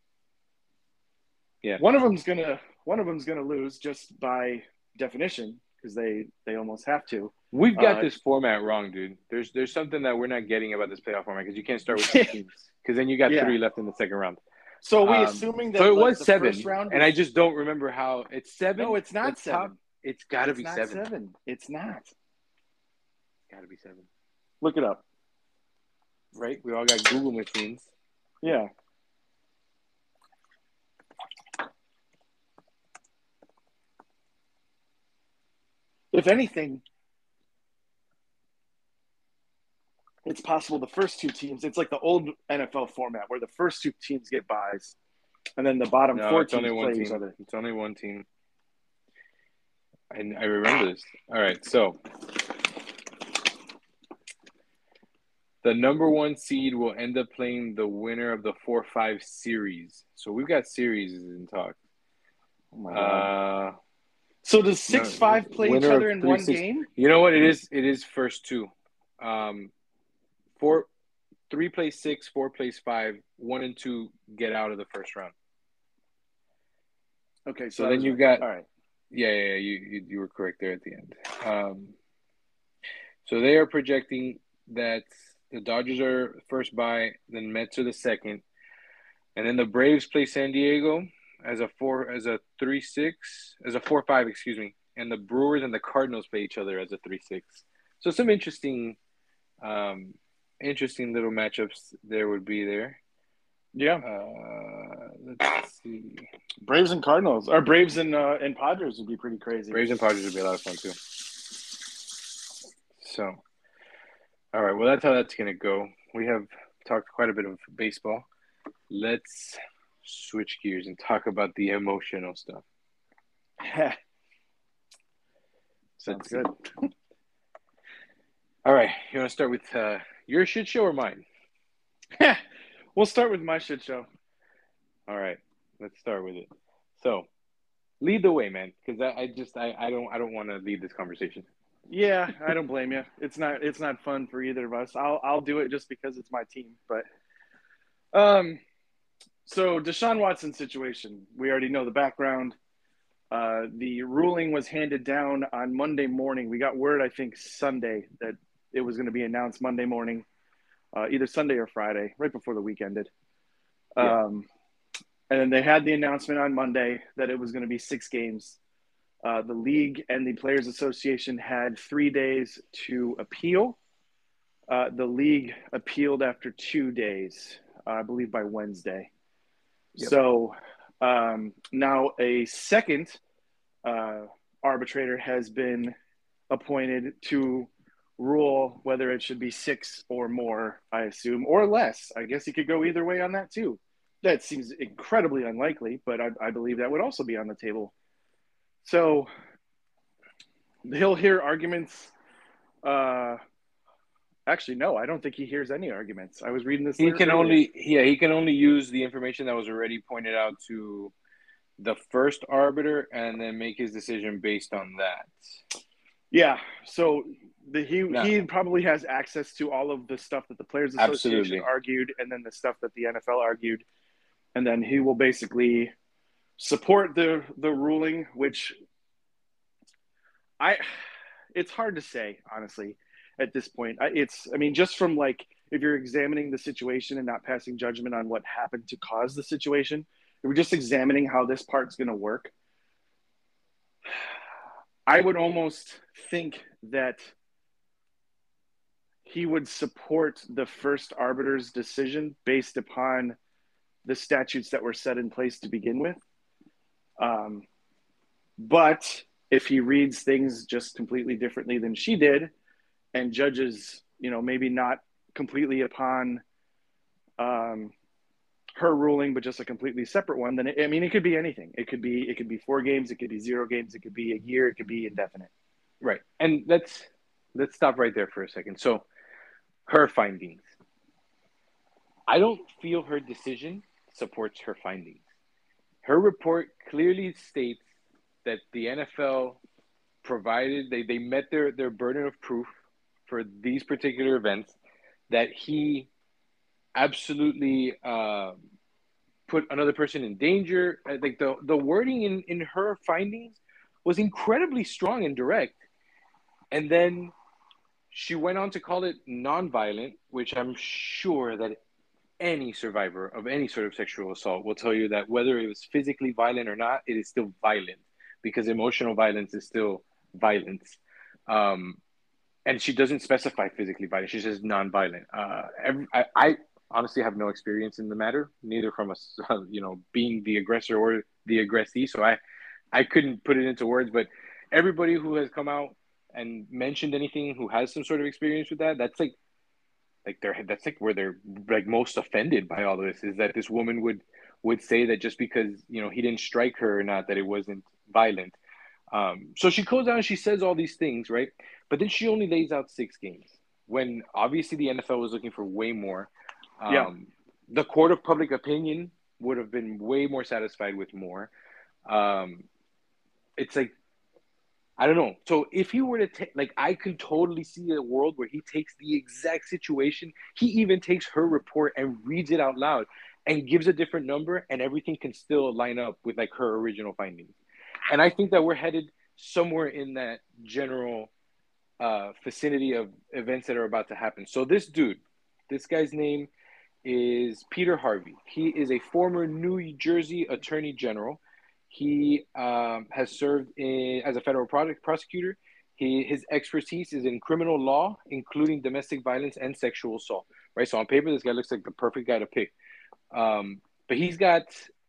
Yeah. One of them's gonna one of them's gonna lose just by definition because they they almost have to. We've got Uh, this format wrong, dude. There's there's something that we're not getting about this playoff format because you can't start with (laughs) two teams because then you got Yeah. three left in the second round. So are we Um, assuming that so it like, was seven, round and I just don't remember how it's seven. no, it's not seven. top- It's got to be not seven. It's not. Got to be seven, Look it up. right? We all got Google machines. Yeah. If anything, it's possible the first two teams, it's like the old NFL format where the first two teams get buys and then the bottom No, four it's teams only one play each team. other. It's only one team. And I remember this. All right, so the number one seed will end up playing the winner of the four five series. So we've got series in talk. Oh my God. Uh, so does six five play each other in three, one six- game? you know what? It is. It is first two. Um, four, three plays six, four plays five. One and two get out of the first round. Okay, So I then you right. got all right. Yeah, yeah, yeah you, you you were correct there at the end. Um, so they are projecting that the Dodgers are first by, then Mets are the second, and then the Braves play San Diego as a four as a three six as a four five, excuse me, and the Brewers and the Cardinals play each other as a three six. So some interesting, um, interesting little matchups there would be there. Yeah. Uh, let's see. Braves and Cardinals. Or Braves and uh, and Padres would be pretty crazy. Braves and Padres would be a lot of fun too. So, all right. Well, that's how that's gonna go. We have talked quite a bit of baseball. Let's switch gears and talk about the emotional stuff. (laughs) Sounds good. (laughs) All right. You want to start with uh, your shit show or mine? (laughs) we'll start with my shit show. All right. Let's start with it. So, lead the way, man, because I, I just I, I don't I don't want to lead this conversation. Yeah, I don't blame you. It's not it's not fun for either of us. I'll I'll do it just because it's my team. But um, so Deshaun Watson situation. We already know the background. Uh, the ruling was handed down on Monday morning. We got word, I think, Sunday that it was going to be announced Monday morning, uh, either Sunday or Friday, right before the week ended. Yeah. Um, and then they had the announcement on Monday that it was going to be six games. Uh, the league and the Players Association had three days to appeal. uh, the league appealed after two days, uh, I believe by Wednesday. So um, now a second uh, arbitrator has been appointed to rule whether it should be six or more, I assume, or less. I guess he could go either way on that too. That seems incredibly unlikely, but I, I believe that would also be on the table. So he'll hear arguments. Uh, actually, no, I don't think he hears any arguments. I was reading this. He can only, yeah, he can only use the information that was already pointed out to the first arbiter and then make his decision based on that. Yeah. So the, he no. he probably has access to all of the stuff that the Players Association Absolutely. argued, and then the stuff that the NFL argued, and then he will basically support the the ruling, which I it's hard to say honestly at this point. It's I mean just from like if you're examining the situation and not passing judgment on what happened to cause the situation, if we're just examining how this part's going to work. I would almost think that he would support the first arbiter's decision based upon the statutes that were set in place to begin with. Um, but if he reads things just completely differently than she did and judges, you know, maybe not completely upon um, her ruling, but just a completely separate one, then it, I mean, it could be anything. It could be it could be four games, it could be zero games, it could be a year, it could be indefinite. Right. And let's let's stop right there for a second. So her findings. I don't feel her decision supports her findings. Her report clearly states that the NFL provided they, they met their, their burden of proof for these particular events that he absolutely uh, put another person in danger. Like the, the wording in, in her findings was incredibly strong and direct. And then she went on to call it nonviolent, which I'm sure that any survivor of any sort of sexual assault will tell you that whether it was physically violent or not, it is still violent because emotional violence is still violence. Um, and she doesn't specify physically violent; she says nonviolent. Uh, every, I, I, honestly have no experience in the matter, neither from us, (laughs) you know, being the aggressor or the aggressee. So I, I couldn't put it into words. But everybody who has come out and mentioned anything who has some sort of experience with that, that's like like they're that's like where they're like most offended by all this is that this woman would would say that just because you know he didn't strike her or not that it wasn't violent. Um, so she goes out and she says all these things, right? But then she only lays out six games when obviously the NFL was looking for way more. Um, yeah. The court of public opinion would have been way more satisfied with more. Um, it's like I don't know. So if he were to take, like, I could totally see a world where he takes the exact situation. He even takes her report and reads it out loud and gives a different number, and everything can still line up with like her original findings. And I think that we're headed somewhere in that general uh, vicinity of events that are about to happen. So this dude, this guy's name is Peter Harvey. He is a former New Jersey Attorney General. He um, has served in, as a federal product, prosecutor. He, his expertise is in criminal law, including domestic violence and sexual assault. Right. So on paper, this guy looks like the perfect guy to pick. Um, but he's got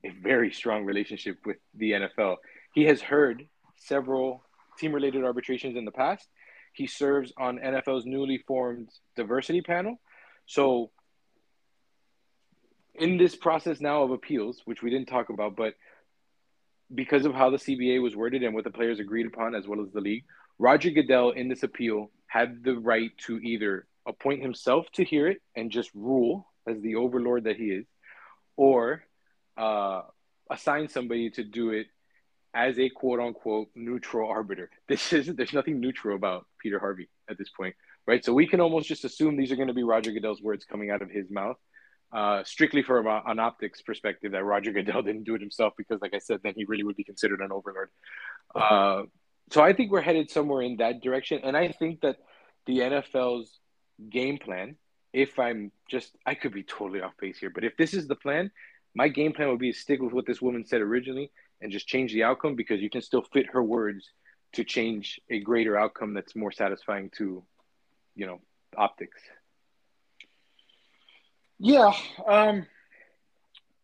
a very strong relationship with the NFL. He has heard several team-related arbitrations in the past. He serves on NFL's newly formed diversity panel. So in this process now of appeals, which we didn't talk about, but because of how the CBA was worded and what the players agreed upon, as well as the league, Roger Goodell in this appeal had the right to either appoint himself to hear it and just rule as the overlord that he is, or uh, assign somebody to do it as a quote unquote neutral arbiter. (laughs) This is there's nothing neutral about Peter Harvey at this point, right? So we can almost just assume these are going to be Roger Goodell's words coming out of his mouth uh, strictly from a, an optics perspective, that Roger Goodell (laughs) didn't do it himself because, like I said, then he really would be considered an overlord. Uh, so I think we're headed somewhere in that direction, and I think that the NFL's game plan, if I'm just, I could be totally off base here, but if this is the plan, my game plan would be to stick with what this woman said originally and just change the outcome because you can still fit her words to change a greater outcome that's more satisfying to, you know, optics. Yeah, um,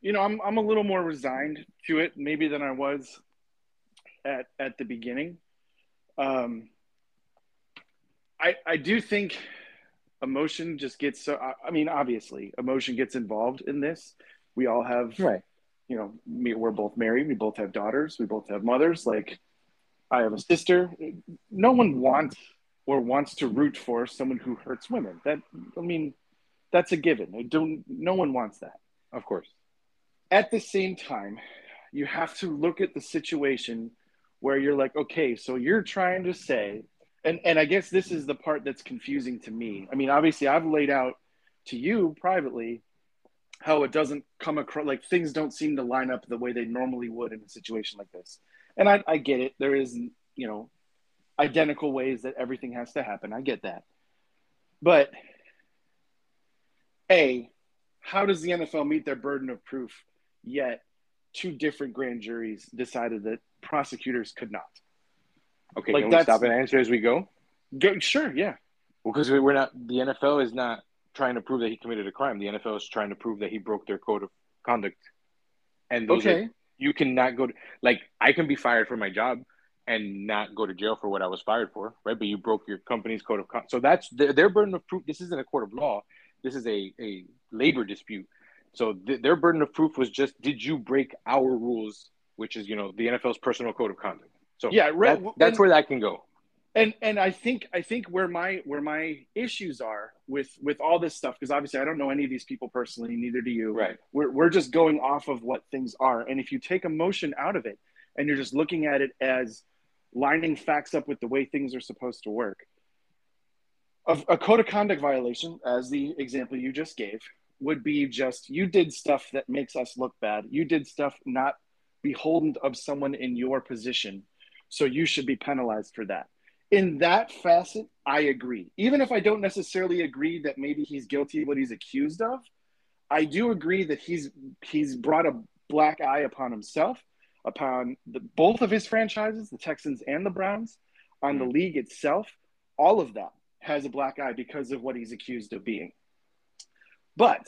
you know, I'm I'm a little more resigned to it maybe than I was at at the beginning. Um, I I do think emotion just gets so. I mean, obviously, emotion gets involved in this. We all have, right? You know, me, we're both married. We both have daughters. We both have mothers. Like, I have a sister. No one wants or wants to root for someone who hurts women. That I mean, that's a given. I don't. No one wants that. Of course. At the same time, you have to look at the situation where you're like, okay, so you're trying to say, and and I guess this is the part that's confusing to me. I mean, obviously, I've laid out to you privately how it doesn't come across like things don't seem to line up the way they normally would in a situation like this. And I, I get it. There is, you know, identical ways that everything has to happen. I get that. But A, how does the NFL meet their burden of proof yet two different grand juries decided that prosecutors could not? Okay, like can we stop and answer as we go? go sure, yeah. Well, because we're not, the NFL is not trying to prove that he committed a crime. The NFL is trying to prove that he broke their code of conduct. And okay. Are, you cannot go to, like, I can be fired for my job and not go to jail for what I was fired for, right? But you broke your company's code of conduct. So that's their, their burden of proof. This isn't a court of law. This is a, a labor dispute. So th- their burden of proof was just, did you break our rules, which is, you know, the NFL's personal code of conduct. So yeah, right, that, that's where that can go. And and I think I think where my where my issues are with with all this stuff because obviously I don't know any of these people personally, neither do you. Right. We're we're just going off of what things are, and if you take emotion out of it and you're just looking at it as lining facts up with the way things are supposed to work. A, a code of conduct violation, as the example you just gave, would be just you did stuff that makes us look bad. You did stuff not beholden of someone in your position. So you should be penalized for that. In that facet, I agree. Even if I don't necessarily agree that maybe he's guilty of what he's accused of, I do agree that he's he's brought a black eye upon himself upon the, both of his franchises, the Texans and the Browns, on the mm-hmm. league itself. All of that has a black eye because of what he's accused of being. But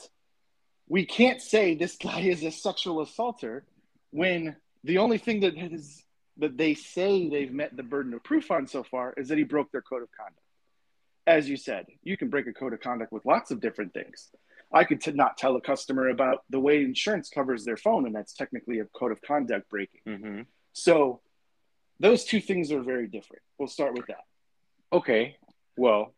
we can't say this guy is a sexual assaulter when the only thing that is that they say they've met the burden of proof on so far is that he broke their code of conduct. As you said, you can break a code of conduct with lots of different things. I could t- not tell a customer about the way insurance covers their phone, and that's technically a code of conduct breaking. Mm-hmm. So those two things are very different. We'll start with that. Okay. Well,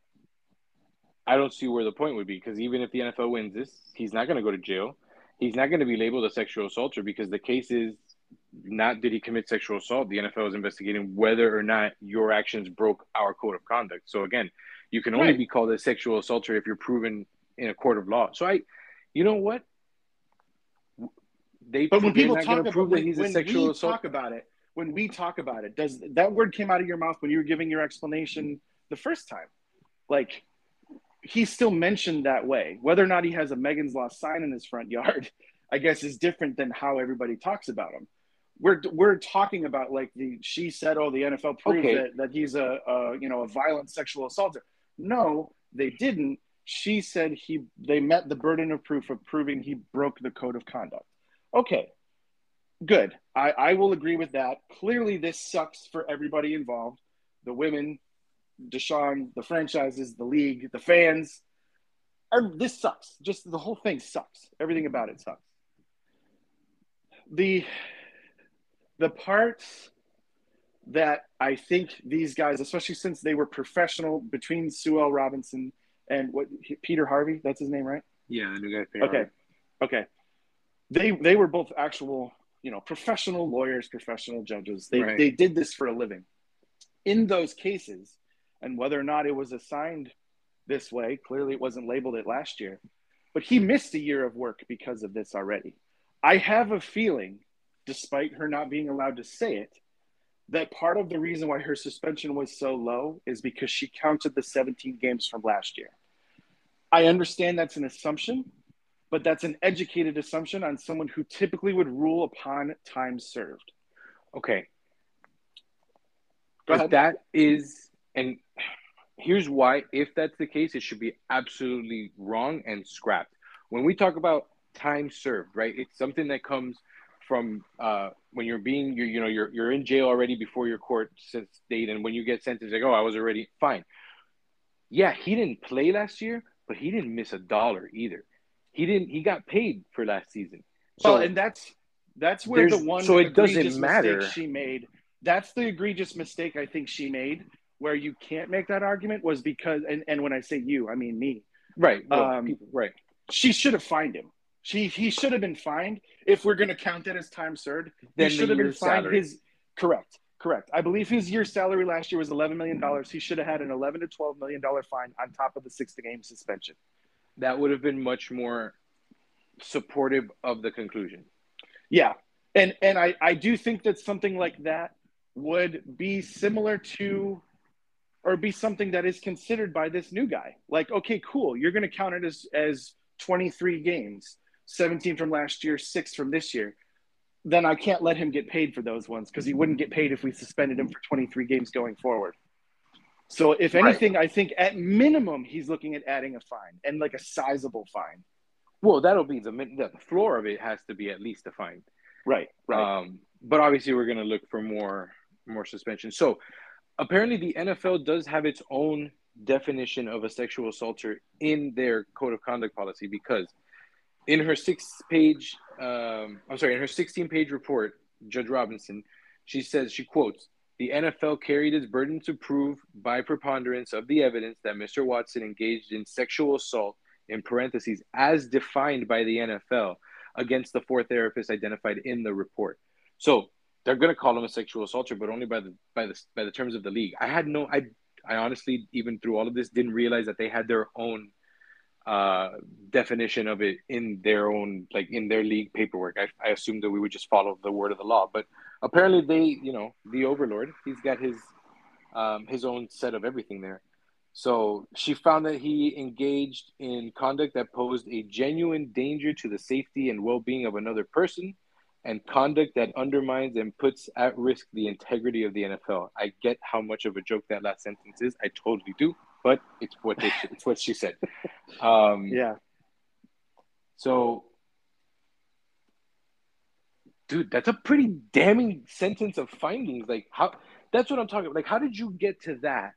I don't see where the point would be because even if the NFL wins this, he's not going to go to jail. He's not going to be labeled a sexual assaulter because the case is not did he commit sexual assault. The NFL is investigating whether or not your actions broke our code of conduct. So again, you can only right. be called a sexual assaulter if you're proven in a court of law. So I, you know what? They but when people talk about when, he's a sexual we assault. talk about it, when we talk about it, does that word came out of your mouth when you were giving your explanation the first time? Like he's still mentioned that way. Whether or not he has a Megan's Law sign in his front yard, (laughs) I guess is different than how everybody talks about him. We're we're talking about like the she said, oh, the NFL proved okay. that, that he's a, a you know a violent sexual assaulter. No, they didn't she said he they met the burden of proof of proving he broke the code of conduct. Okay, good. I, I will agree with that. Clearly, this sucks for everybody involved the women, Deshaun, the franchises, the league, the fans. This sucks. Just the whole thing sucks. Everything about it sucks. The the parts that I think these guys, especially since they were professional between Sue L. Robinson and what Peter Harvey, that's his name, right? Yeah, the new guy. Peter okay, Harvey. okay. They they were both actual, you know, professional lawyers, professional judges. They right. they did this for a living. In those cases, and whether or not it was assigned this way, clearly it wasn't labeled it last year, but he missed a year of work because of this already. I have a feeling, despite her not being allowed to say it, that part of the reason why her suspension was so low is because she counted the 17 games from last year. I understand that's an assumption, but that's an educated assumption on someone who typically would rule upon time served. Okay. But that is, and here's why if that's the case, it should be absolutely wrong and scrapped. when we talk about time served, right? It's something that comes from uh, when you're being, you're, you know, you're you're in jail already before your court date, and when you get sentenced, like, oh, I was already fine. Yeah, he didn't play last year, but he didn't miss a dollar either. He didn't. He got paid for last season. So, well, and that's that's where the one so it doesn't matter she made. That's the egregious mistake I think she made, where you can't make that argument was because, and, and when I say you, I mean me. Right. Well, um, people, right. She should have fined him. She he should have been fined if we're going to count that as time served. Then he should have been fined salary. his correct. Correct. I believe his year salary last year was eleven million dollars. He should have had an eleven to twelve million dollar fine on top of the six game suspension. That would have been much more supportive of the conclusion. Yeah, and and I I do think that something like that would be similar to or be something that is considered by this new guy. Like, okay, cool, you're going to count it as as 23 games. 17 from last year, six from this year, then I can't let him get paid for those ones because he wouldn't get paid if we suspended him for 23 games going forward. So, if anything, right. I think at minimum he's looking at adding a fine and like a sizable fine. Well, that'll be the the floor of it has to be at least a fine. Right. Right. Um, but obviously, we're going to look for more more suspension. So, apparently, the NFL does have its own definition of a sexual assaulter in their code of conduct policy because in her six page um, i'm sorry in her 16 page report judge robinson she says she quotes the nfl carried its burden to prove by preponderance of the evidence that mr watson engaged in sexual assault in parentheses as defined by the nfl against the four therapists identified in the report. So they're going to call him a sexual assaulter but only by the by the by the terms of the league. I had no i i honestly even through all of this didn't realize that they had their own uh, definition of it in their own like in their league paperwork. I, I assumed that we would just follow the word of the law, but apparently they, you know, the overlord, he's got his um, his own set of everything there. So she found that he engaged in conduct that posed a genuine danger to the safety and well-being of another person, and conduct that undermines and puts at risk the integrity of the NFL. I get how much of a joke that last sentence is. I totally do but it's what they, it's what she said. Um, yeah. So, dude, that's a pretty damning sentence of findings. Like how that's what I'm talking about. Like, how did you get to that?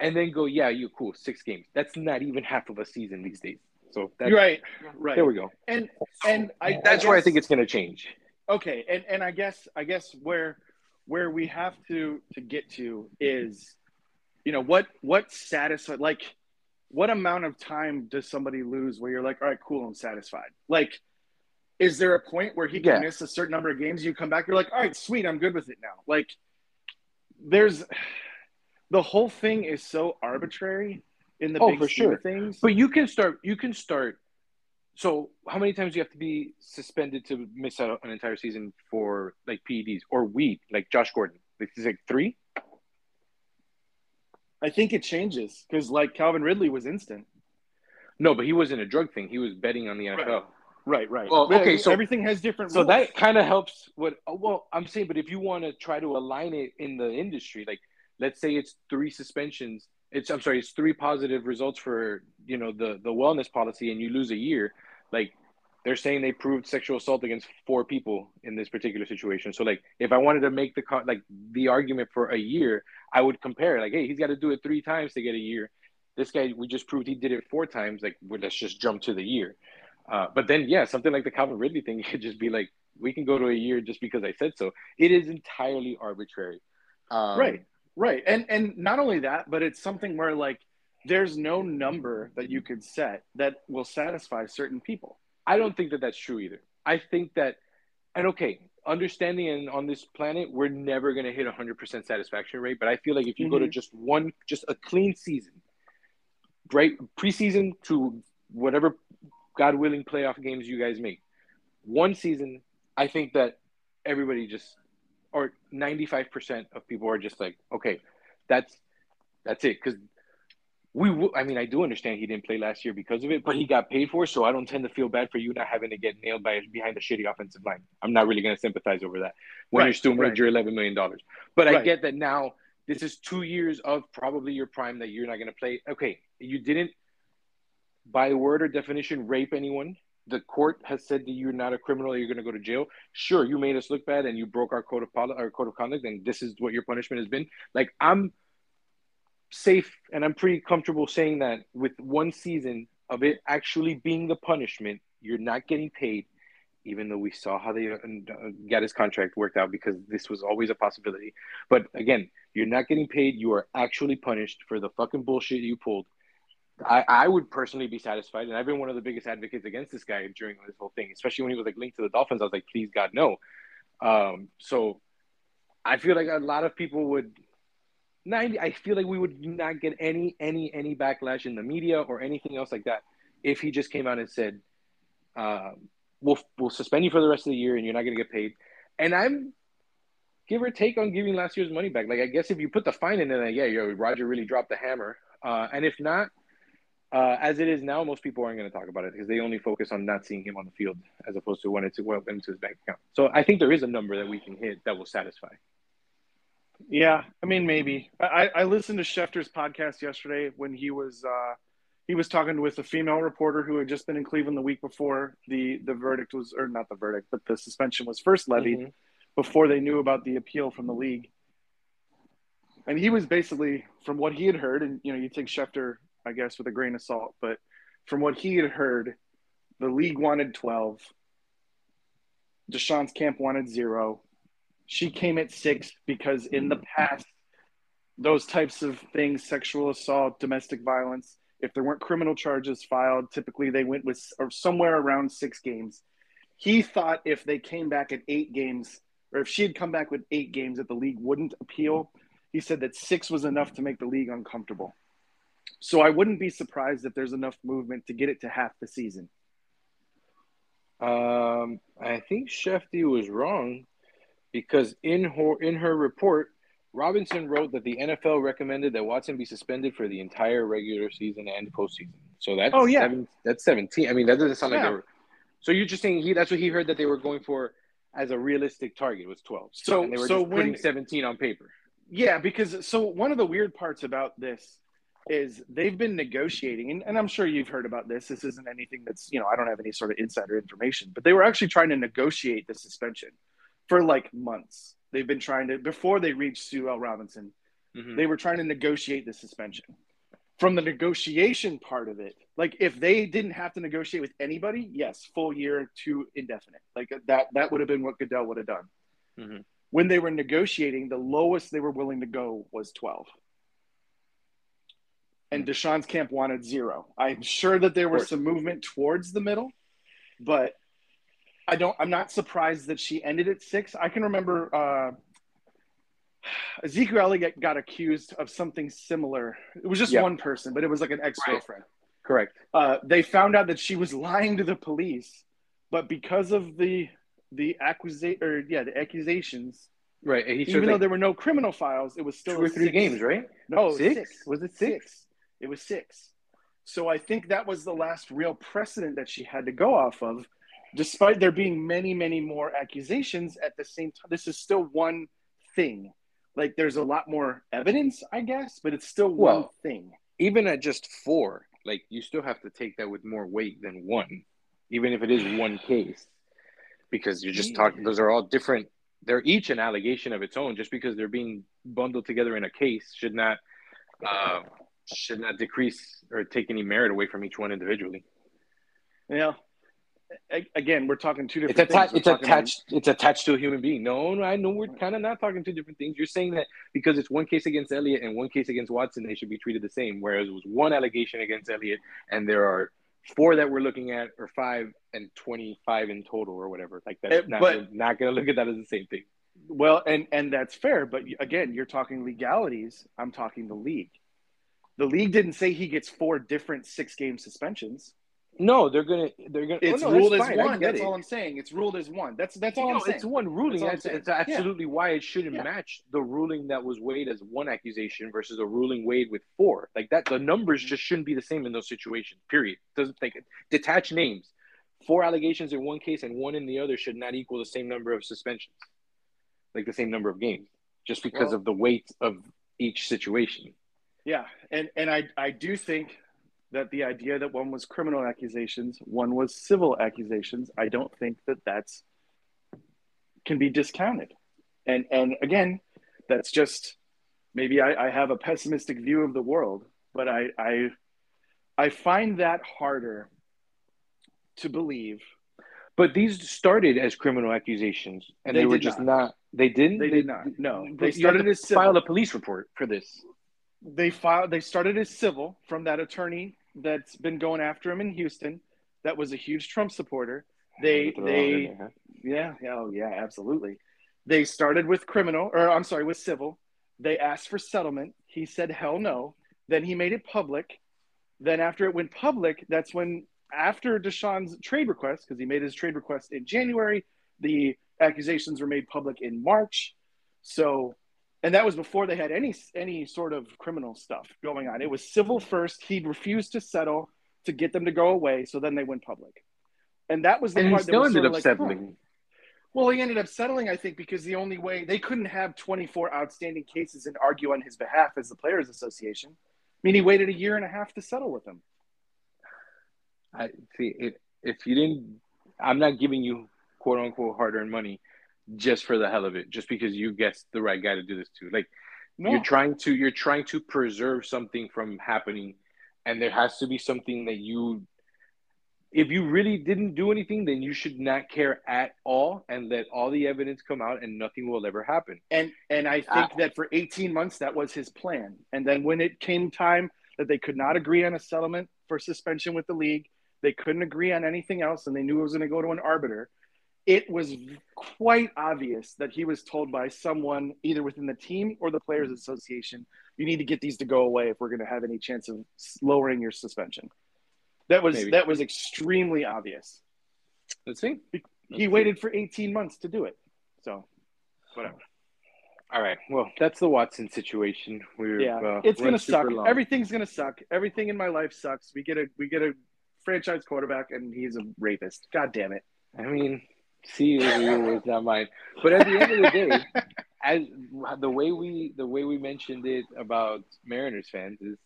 And then go, yeah, you cool, six games. That's not even half of a season these days. So that's, right, right. There we go. And and I, that's I guess, where I think it's going to change. Okay, and and I guess I guess where where we have to to get to is you know what what satisfied like what amount of time does somebody lose where you're like all right cool i'm satisfied like is there a point where he can yeah. miss a certain number of games you come back you're like all right sweet i'm good with it now like there's the whole thing is so arbitrary in the oh, big for sure things but you can start you can start so how many times do you have to be suspended to miss out an entire season for like PEDs or weed, like Josh Gordon? It's like three. I think it changes because like Calvin Ridley was instant. No, but he wasn't a drug thing. He was betting on the NFL. Right. Right, right. Well, okay, so everything has different. So rules. that kind of helps. What? Oh, well, I'm saying, but if you want to try to align it in the industry, like let's say it's three suspensions. It's I'm sorry, it's three positive results for you know the the wellness policy, and you lose a year. Like they're saying they proved sexual assault against four people in this particular situation. So like if I wanted to make the like the argument for a year, I would compare like, hey, he's got to do it three times to get a year. This guy, we just proved he did it four times. Like, well, let's just jump to the year. Uh, but then, yeah, something like the Calvin Ridley thing (laughs) could just be like, we can go to a year just because I said so. It is entirely arbitrary. Um, right, right, and and not only that, but it's something where like there's no number that you could set that will satisfy certain people. I don't think that that's true either. I think that, and okay, understanding and on this planet, we're never going to hit a 100% satisfaction rate. But I feel like if you mm-hmm. go to mm-hmm. just one, just a clean season, right? Preseason to whatever, God willing, playoff games you guys make, one season, I think that everybody just, or 95% of people are just like, okay, that's, that's it. Because we w- I mean, I do understand he didn't play last year because of it, but he got paid for, so I don't tend to feel bad for you not having to get nailed by behind a shitty offensive line. I'm not really going to sympathize over that when right, you're still right. your 11 million dollars. But right. I get that now. This is two years of probably your prime that you're not going to play. Okay, you didn't. by word or definition, rape anyone. The court has said that you're not a criminal, you're going to go to jail. Sure, you made us look bad and you broke our code of poli- our code of conduct, and this is what your punishment has been. Like I'm safe and I'm pretty comfortable saying that with one season of it actually being the punishment, you're not getting paid, even though we saw how they uh, got his contract worked out because this was always a possibility. But again, you're not getting paid. You are actually punished for the fucking bullshit you pulled. I, I would personally be satisfied, and I've been one of the biggest advocates against this guy during this whole thing, especially when he was like linked to the Dolphins. I was like, please God, no. Um, so I feel like a lot of people would. 90, I feel like we would not get any any any backlash in the media or anything else like that if he just came out and said, uh, "We'll we'll suspend you for the rest of the year, and you're not going to get paid." And I'm give or take on giving last year's money back. Like I guess if you put the fine in, then yeah, yo, Roger really dropped the hammer. Uh, and if not, uh, as it is now, most people aren't going to talk about it because they only focus on not seeing him on the field as opposed to when it's well into his bank account. So I think there is a number that we can hit that will satisfy. Yeah, I mean maybe. I, I listened to Schefter's podcast yesterday when he was uh, he was talking with a female reporter who had just been in Cleveland the week before the the verdict was or not the verdict, but the suspension was first levied mm-hmm. before they knew about the appeal from the league. And he was basically from what he had heard, and you know, you take Schefter, I guess, with a grain of salt, but from what he had heard, the league wanted twelve. Deshaun's camp wanted zero she came at six because in the past, those types of things, sexual assault, domestic violence, if there weren't criminal charges filed, typically they went with somewhere around six games. He thought if they came back at eight games, or if she had come back with eight games, that the league wouldn't appeal. He said that six was enough to make the league uncomfortable. So I wouldn't be surprised if there's enough movement to get it to half the season. Um, I think Shefty was wrong because in her in her report, Robinson wrote that the NFL recommended that Watson be suspended for the entire regular season and postseason. So that's oh yeah, seven, that's seventeen. I mean, that doesn't sound yeah. like they were. So you're just saying he that's what he heard that they were going for as a realistic target was twelve. So and they were so just when, putting seventeen on paper. Yeah, because so one of the weird parts about this is they've been negotiating, and, and I'm sure you've heard about this. This isn't anything that's you know I don't have any sort of insider information, but they were actually trying to negotiate the suspension for like months. They've been trying to before they reached Sue L. Robinson, mm-hmm. they were trying to negotiate the suspension. From the negotiation part of it, like if they didn't have to negotiate with anybody, yes, full year to indefinite. Like that that would have been what Goodell would have done. Mm-hmm. When they were negotiating, the lowest they were willing to go was 12 and Deshaun's camp wanted zero. I'm sure that there was some movement towards the middle, but I don't. I'm not surprised that she ended at six. I can remember uh, Ezekiel Elliott got accused of something similar. It was just yep. one person, but it was like an ex girlfriend. Right. Correct. Uh, they found out that she was lying to the police, but because of the the accusation or yeah the accusations. Right. He even though there were no criminal files, it was still two or three six. games, right? No, six? six. Was it six? six? It was six. So I think that was the last real precedent that she had to go off of despite there being many, many more accusations at the same time, this is still one thing. Like there's a lot more evidence, I guess, but it's still well, one thing. Even at just four, like you still have to take that with more weight than one, even if it is one case, because you're just talking. Those are all different. They're each an allegation of its own. Just because they're being bundled together in a case should not uh, should not decrease or take any merit away from each one individually. Yeah, again, we're talking two different. It's attached. It's attached. About... It's attached to a human being. No, no, I know we're kind of not talking two different things. You're saying that because it's one case against Elliott and one case against Watson, they should be treated the same. Whereas it was one allegation against Elliott, and there are four that we're looking at, or five and twenty-five in total, or whatever. Like that's it, eh, not, but, not going to look at that as the same thing. Well, and and that's fair, but again, you're talking legalities. I'm talking the league. The league didn't say he gets four different six-game suspensions. No, they're gonna they're gonna. Oh, it's oh, no, ruled as one. That's it. all I'm saying. It's ruled as one. That's that's all no, I'm saying. It's one ruling. That's, that's absolutely yeah. why it shouldn't yeah. match the ruling that was weighed as one accusation versus a ruling weighed with four. Like that, the numbers mm-hmm. just shouldn't be the same in those situations. Period. Doesn't think it. Detach names. Four allegations in one case and one in the other should not equal the same number of suspensions, like the same number of games, just because well, of the weight of each situation. Yeah, and and I I do think that the idea that one was criminal accusations, one was civil accusations, I don't think that that's can be discounted. And and again, that's just maybe I, I have a pessimistic view of the world, but I I I find that harder to believe. But these started as criminal accusations, and they, They were just not. not. They didn't. They did not. No, they started as civil. file a police report for this. they filed they started as civil from that attorney that's been going after him in Houston that was a huge Trump supporter. They Throw it all in they there, huh? yeah, yeah, oh yeah, absolutely. They started with criminal or I'm sorry, with civil. They asked for settlement. He said hell no. Then he made it public. Then after it went public, that's when after Deshaun's trade request, because he made his trade request in January, the accusations were made public in March. So and that was before they had any any sort of criminal stuff going on. It was civil first. He refused to settle to get them to go away, so then they went public. And that was the And he part that still was ended up like, settling. well, he ended up settling, I think, because the only way they couldn't have 24 outstanding cases and argue on his behalf as the Players Association. I mean, he waited a year and a half to settle with them. I see. If, if you didn't, I'm not giving you quote unquote hard earned money just for the hell of it, just because you guessed the right guy to do this to. Like No, you're trying to, you're trying to preserve something from happening, and there has to be something that you. If you really didn't do anything, then you should not care at all and let all the evidence come out, and nothing will ever happen. and and I think Ah. that for 18 months that was his plan. And then when it came time that they could not agree on a settlement for suspension with the league, they couldn't agree on anything else, and they knew it was going to go to an arbiter. It was quite obvious that he was told by someone, either within the team or the Players Association, you need to get these to go away if we're going to have any chance of lowering your suspension. That was Maybe. that was extremely obvious. Let's see. He waited for 18 months to do it. So, whatever. All right. Well, that's the Watson situation. We're Yeah, uh, it's gonna suck. long. Everything's gonna suck. Everything in my life sucks. We get a we get a franchise quarterback, and he's a rapist. God damn it. I mean, see, is your words, not mine. But at the end of the day, (laughs) as the way we the way we mentioned it about Mariners fans is,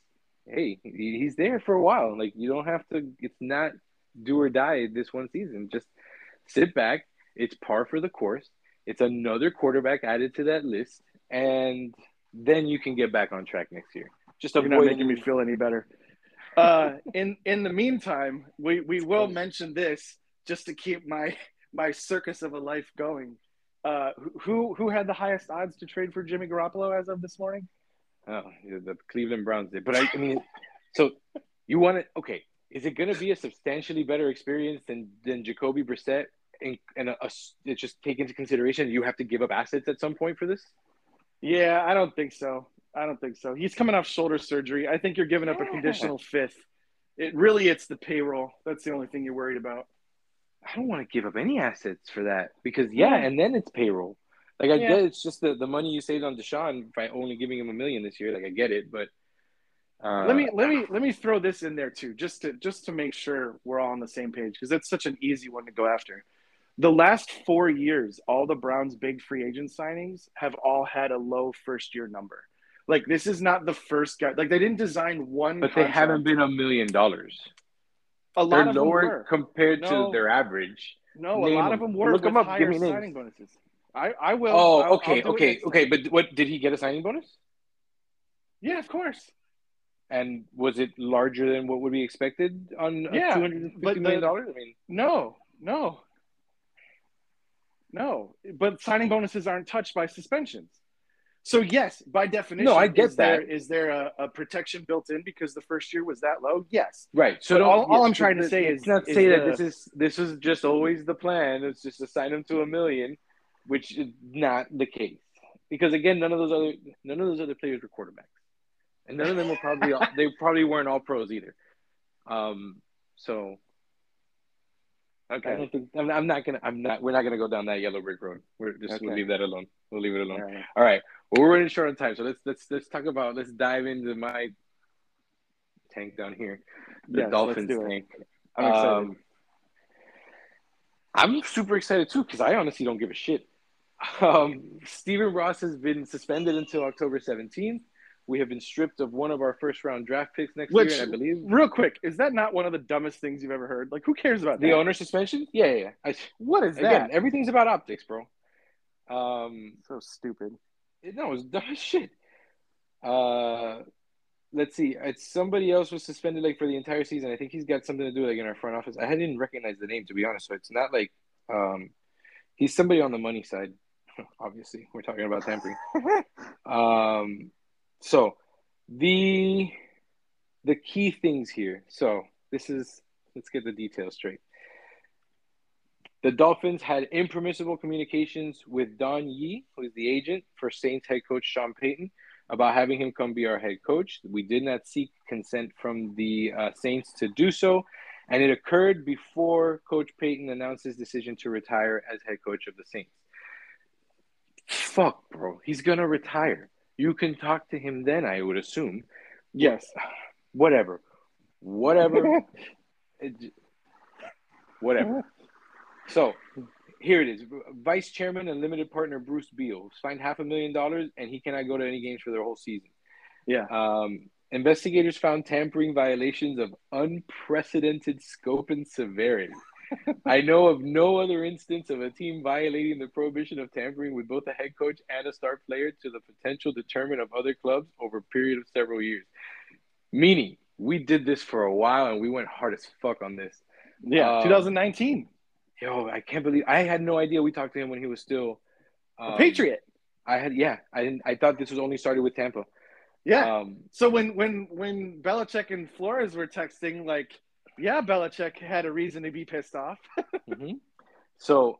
hey, he's there for a while. Like you don't have to. It's not do or die this one season. Just sit back. It's par for the course. It's another quarterback added to that list, and then you can get back on track next year. Just You're not avoid making me feel any better. Uh, in in the meantime, we we will mention this just to keep my my circus of a life going. Uh, who who had the highest odds to trade for Jimmy Garoppolo as of this morning? Oh, the Cleveland Browns did. But I, I mean, so you want to, okay, is it going to be a substantially better experience than, than Jacoby Brissett? And, and a, a, it's just take into consideration you have to give up assets at some point for this? Yeah, I don't think so. I don't think so. He's coming off shoulder surgery. I think you're giving up a conditional fifth. It really it's the payroll. That's the only thing you're worried about. I don't want to give up any assets for that because, yeah, and then it's payroll. Like, I Yeah. get it's just the, the money you saved on Deshaun by only giving him a million this year. Like, I get it, but. Uh, let me let me let me throw this in there too, just to just to make sure we're all on the same page because it's such an easy one to go after. The last four years, all the Browns' big free agent signings have all had a low first year number. Like this is not the first guy. Like they didn't design one. But they haven't been a million dollars. A lot They're of them lower were. compared No. to their average. No, a Name lot of them. them were Look with 'em up. Give higher me names. signing bonuses. I I will. Oh, I'll- okay, I'll okay, okay. But what did he get a signing bonus? Yeah, of course. And was it larger than what would be expected on Yeah, two hundred and fifty million dollars? I mean, No, no, no. But signing bonuses aren't touched by suspensions. So yes, by definition, No, I get is there, that. is there a, a protection built in because the first year was that low? Yes. right. So all- all I'm trying to say is- not is say that the- this is this is just always the plan. It's just assign them to a million, which is not the case. Because again, none of those other none of those other players were quarterbacks, and none of them were probably all, they probably weren't all pros either. Um, so I Okay. don't think I'm, I'm not gonna I'm not we're not gonna go down that yellow brick road. We're just we'll leave that alone. We'll leave it alone. All right. All right. Well, we're running short on time, so let's let's let's talk about let's dive into my tank down here, the Yes, Dolphins tank. I'm excited. Um, I'm super excited too because I honestly don't give a shit. (laughs) Um, Stephen Ross has been suspended until October 17th. We have been stripped of one of our first round draft picks next Which, year, I believe. Real quick, is that not one of the dumbest things you've ever heard? Like, who cares about The that? owner suspension? Yeah, yeah. yeah. I, What is again, that? everything's about optics, bro. Um, So stupid. it, no, it's dumb as shit. Uh, let's see. It's somebody else was suspended like for the entire season. I think he's got something to do like in our front office. I didn't recognize the name to be honest. So it's not like um, he's somebody on the money side. (laughs) Obviously, we're talking about tampering. (laughs) Um, so the the key things here. So this is let's get the details straight. The Dolphins had impermissible communications with Don Yee, who is the agent for Saints head coach Sean Payton, about having him come be our head coach. We did not seek consent from the uh, Saints to do so, and it occurred before Coach Payton announced his decision to retire as head coach of the Saints. Fuck, bro. He's gonna retire. You can talk to him then, I would assume. Yes. (sighs) Whatever. Whatever. (laughs) It- whatever. So here it is. Vice chairman and limited partner Bruce Beal fined half a million dollars and he cannot go to any games for their whole season. Yeah. Um, investigators found tampering violations of unprecedented scope and severity. (laughs) I know of no other instance of a team violating the prohibition of tampering with both a head coach and a star player to the potential deterrent of other clubs over a period of several years. Meaning, we did this for a while and we went hard as fuck on this. Yeah. Um, 2019. Yo, I can't believe I had no idea we talked to him when he was still A um, Patriot. I had yeah, I didn't I thought this was only started with Tampa. Yeah. Um, so when when when Belichick and Flores were texting, like, yeah, Belichick had a reason to be pissed off. (laughs) mhm. So,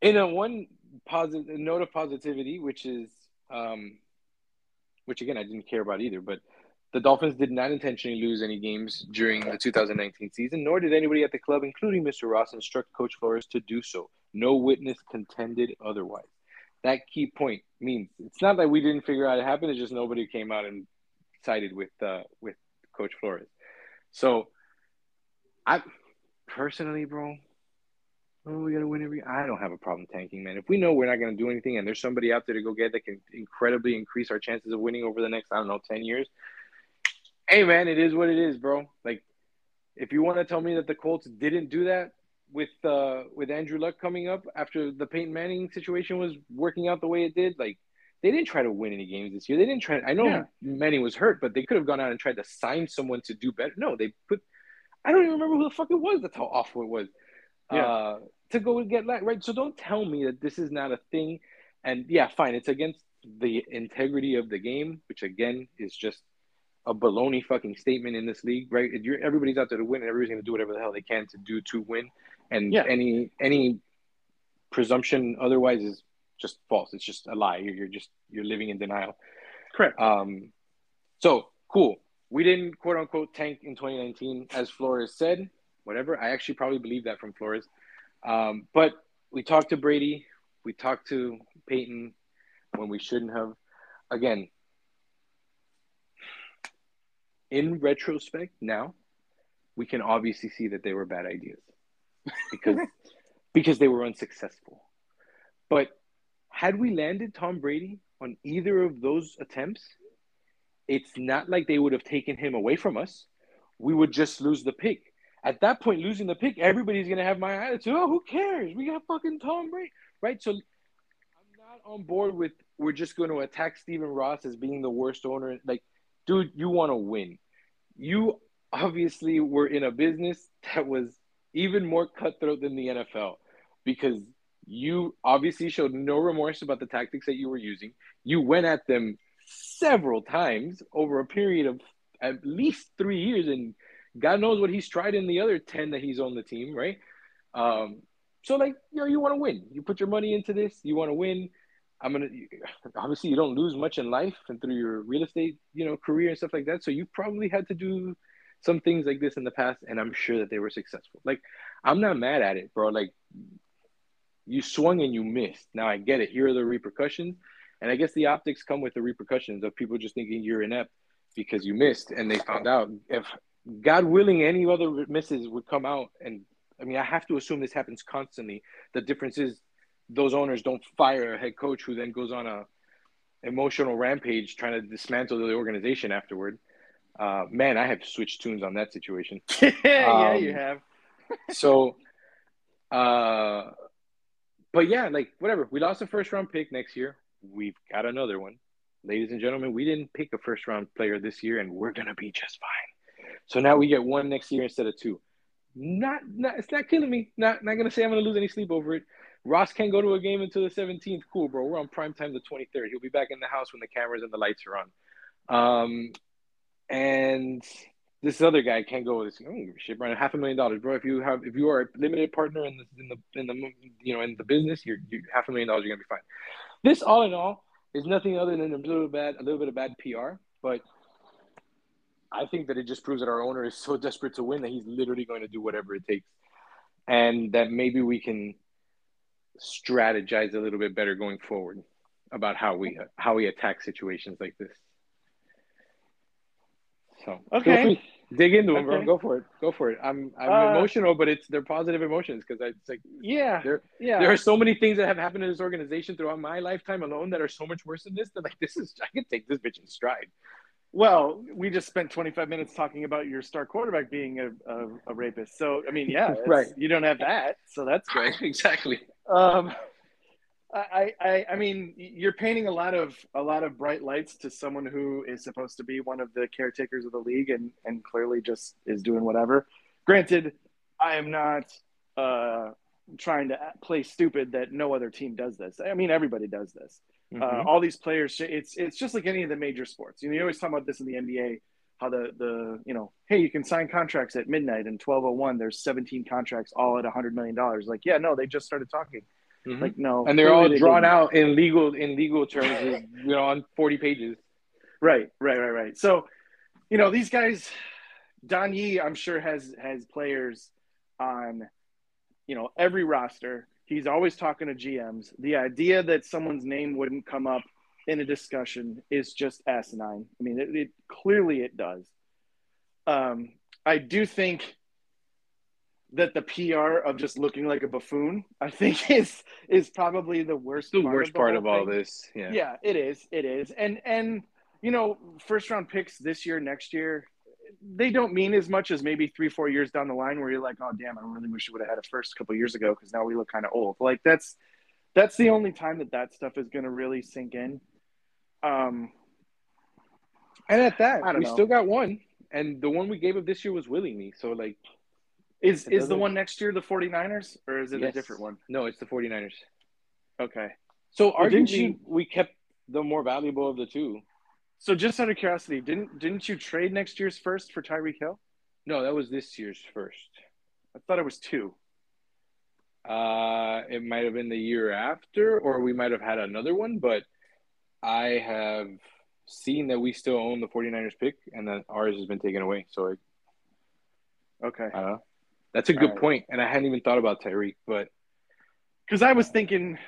in a one positive note of positivity, which is, um, which again I didn't care about either, but the Dolphins did not intentionally lose any games during the 2019 season, nor did anybody at the club, including Mr. Ross, instruct Coach Flores to do so. No witness contended otherwise. That key point means it's not that we didn't figure out it happened; it's just nobody came out and sided with uh, with Coach Flores. So, I personally, bro, oh, we gotta win every. I don't have a problem tanking, man. If we know we're not gonna do anything, and there's somebody out there to go get that can incredibly increase our chances of winning over the next, I don't know, ten years. Hey, man, it is what it is, bro. Like, if you want to tell me that the Colts didn't do that with uh with Andrew Luck coming up after the Peyton Manning situation was working out the way it did, like. They didn't try to win any games this year. They didn't try. I know Yeah. Manning was hurt, but they could have gone out and tried to sign someone to do better. No, they put. I don't even remember who the fuck it was. That's how awful it was. Yeah. Uh, to go and get that right. So don't tell me that this is not a thing. And yeah, fine, it's against the integrity of the game, which again is just a baloney fucking statement in this league, right? Everybody's out there to win, and everybody's going to do whatever the hell they can to do to win. And Yeah. any any presumption otherwise is just false. It's just a lie. You're, you're just you're living in denial. Correct. Um, so cool. We didn't quote unquote tank in 2019, as Flores said. Whatever. I actually probably believe that from Flores. Um, but we talked to Brady. We talked to Payton when we shouldn't have. Again, in retrospect, now we can obviously see that they were bad ideas because (laughs) because they were unsuccessful. But had we landed Tom Brady on either of those attempts, it's not like they would have taken him away from us. We would just lose the pick. At that point, losing the pick, everybody's gonna have my attitude. Oh, who cares? We got fucking Tom Brady, right? So I'm not on board with we're just going to attack Stephen Ross as being the worst owner. Like, dude, you want to win. You obviously were in a business that was even more cutthroat than the NFL because you obviously showed no remorse about the tactics that you were using. You went at them several times over a period of at least three years, and God knows what he's tried in the other 10 that he's on the team, right? Um, so, like, you know, you want to win. You put your money into this, you want to win. I'm gonna obviously you don't lose much in life and through your real estate, you know, career and stuff like that. So you probably had to do some things like this in the past, and I'm sure that they were successful. Like, I'm not mad at it, bro. Like, you swung and you missed. Now I get it. Here are the repercussions, and I guess the optics come with the repercussions of people just thinking you're inept because you missed, and they found out. If God willing, any other misses would come out, and I mean, I have to assume this happens constantly. The difference is those owners don't fire a head coach who then goes on a emotional rampage trying to dismantle the organization afterward. Uh, man, I have switched tunes on that situation. (laughs) yeah, Um, you have. (laughs) so, uh, but yeah, like whatever. We lost a first round pick next year. We've got another one, ladies and gentlemen. We didn't pick a first round player this year, and we're gonna be just fine. So now we get one next year instead of two. Not, not it's not killing me. Not, not gonna say I'm gonna lose any sleep over it. Ross can't go to a game until the 17th. Cool, bro. We're on prime time the 23rd. He'll be back in the house when the cameras and the lights are on. Um, and this other guy can't go this. Shit, Brian. Half a million dollars, bro. If you have, if you are a limited partner in the in the in the you know in the business, you're, you're half a million dollars. You're gonna be fine. This, all in all, is nothing other than a little bad, a little bit of bad PR. But I think that it just proves that our owner is so (laughs) desperate to win that he's literally going to do whatever it takes, and that maybe we can strategize a little bit better going forward about how we how we attack situations like this. So Okay. Dig into them, bro. Okay. Go for it. Go for it. I'm I'm Uh, emotional, but it's they're positive emotions because it's like Yeah. There- yeah. there are so many things that have happened in this organization throughout my lifetime alone that are so much worse than this. That like this is I can take this bitch in stride. Well, we just spent 25 minutes talking about your star quarterback being a, a, a rapist. So, I mean, yeah, Right. You don't have that, so that's great. (laughs) exactly. Um, I, I, I mean, you're painting a lot of a lot of bright lights to someone who is supposed to be one of the caretakers of the league, and and clearly just is doing whatever. Granted, I am not uh, trying to play stupid that no other team does this. I mean, everybody does this. Uh, Mhm. all these players, it's it's just like any of the major sports. You know, you always talk about this in the NBA, how the the you know, hey, you can sign contracts at midnight and twelve oh one. There's 17 contracts all at hundred million dollars. Like, yeah, no, they just started talking. Mhm. Like, no, and they're all drawn out in legal in legal terms, you know, on forty pages. Right, right, right, right. So, you know, these guys, Don Yee, I'm sure has has players on, you know, every roster. He's always talking to GMs. The idea that someone's name wouldn't come up in a discussion is just asinine. I mean, it, it clearly it does. Um, I do think that the PR of just looking like a buffoon, I think, (laughs) is is probably the worst. It's the part worst part whole of all this. Yeah. yeah it is it is and and you know first round picks this year next year they don't mean as much as maybe three four years down the line where you're like oh damn i really wish you would have had a first a couple years ago because now we look kind of old like that's that's the only time that that stuff is going to really sink in um And at that, we know. still got one, and the one we gave up this year was willingly. So like, is is the one next year the 49ers or is it a different one No, it's the 49ers. okay So Well, didn't arguably, you- we kept the more valuable of the two. so just out of curiosity didn't didn't you trade next year's first for Tyreek Hill No, that was this year's first. i thought it was two Uh, it might have been the year after, or we might have had another one, but I have seen that we still own the 49ers pick and that ours has been taken away. So it, okay I don't know. That's a good Alright. point, and I hadn't even thought about Tyreek, but because I was thinking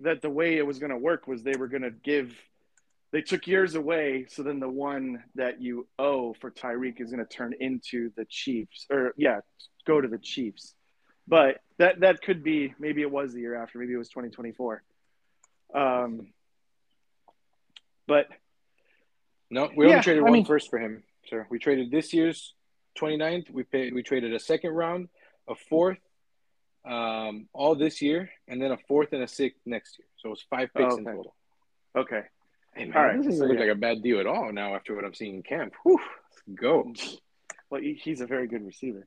that the way it was going to work was they were going to give they took years away, so then the one that you owe for Tyreek is going to turn into the Chiefs, or yeah, go to the Chiefs. But that that could be maybe it was the year after, maybe it was 2024. Um, but no, we Yeah, only traded I one mean- first for him, sir. We traded this year's 29th. We paid, we traded a second round, a fourth, um, all this year, and then a fourth and a sixth next year. So it was five picks in Okay. total. okay, Hey man, All right, this doesn't so look yeah. like a bad deal at all now after what I'm seeing in camp. Whew, let's go. well he's a very good receiver.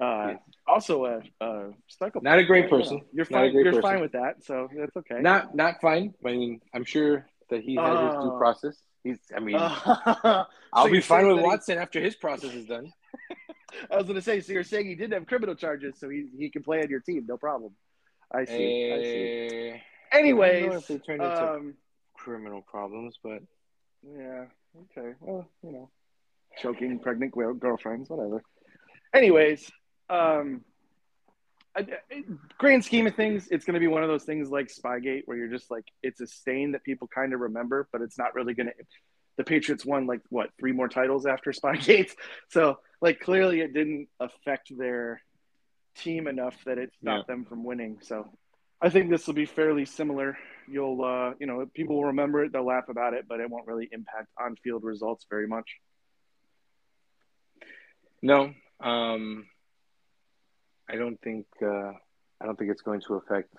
Uh, Yes. Also, a, a Stucco Not a great person. know. You're fine. You're person. fine with that, so that's okay. Not not fine. I mean, I'm sure that he has his due Oh. process. He's. I mean, (laughs) Uh, I'll so be fine with that he- Watson after his process is done. I was to say, so you're saying he didn't have criminal charges, so he he can play on your team, no problem. I see. I see. Eh, I don't know if they turned into um, criminal problems, but yeah, okay. Well, you know, choking pregnant girlfriends, whatever. Anyways, um, I, I- grand scheme of things, it's going to be one of those things like Spygate, where you're just like, it's a stain that people kind of remember, but it's not really going to. The Patriots won like what three more titles after Spygate, (laughs) so like clearly it didn't affect their team enough that it stopped them from winning. So I think this will be fairly similar you'll uh, you know people will remember it, they'll laugh about it, but it won't really impact on field results very much. No, um, I don't think uh, I don't think it's going to affect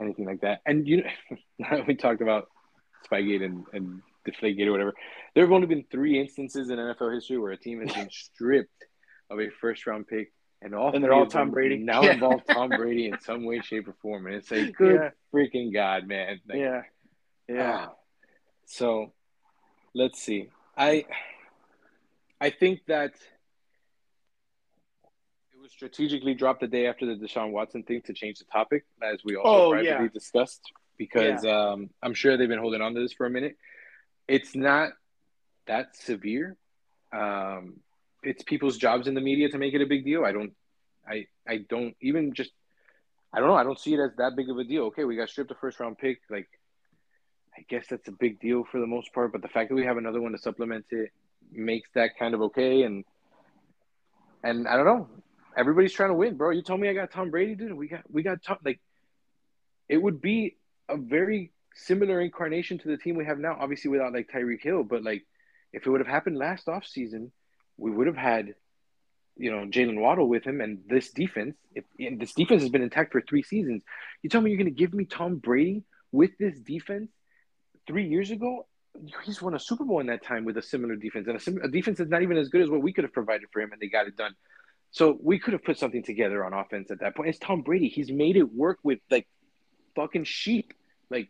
anything like that. And you know, (laughs) we talked about Spygate and, and Deflategate or whatever. There have only been three instances in NFL history where a team has been stripped of a first round pick, and all and they're all Tom Brady. Now yeah. involve (laughs) Tom Brady in some way, shape, or form, and it's like good yeah. freaking god, man. Like, yeah, yeah. Uh, so let's see. I I think that it was strategically dropped the day after the Deshaun Watson thing to change the topic, as we also oh, privately yeah. discussed, because um, I'm sure they've been holding on to this for a minute. It's not that severe. Um, it's people's jobs in the media to make it a big deal. I don't, I, I don't even just, I don't know. I don't see it as that big of a deal. Okay, we got stripped a first round pick. Like, I guess that's a big deal for the most part. But the fact that we have another one to supplement it makes that kind of okay. And, and I don't know. Everybody's trying to win, bro. You told me I got Tom Brady, dude. We got, we got Tom. Like, it would be a very similar incarnation to the team we have now. Obviously, without like Tyreek Hill, but like, if it would have happened last off season we would have had, you know, Jaylen Waddle with him and this defense. If this defense has been intact for three seasons, you tell me you're going to give me Tom Brady with this defense three years ago? He's won a Super Bowl in that time with a similar defense and a, sim- a defense that's not even as good as what we could have provided for him, and they got it done. So we could have put something together on offense at that point. It's Tom Brady. He's made it work with like fucking sheep. Like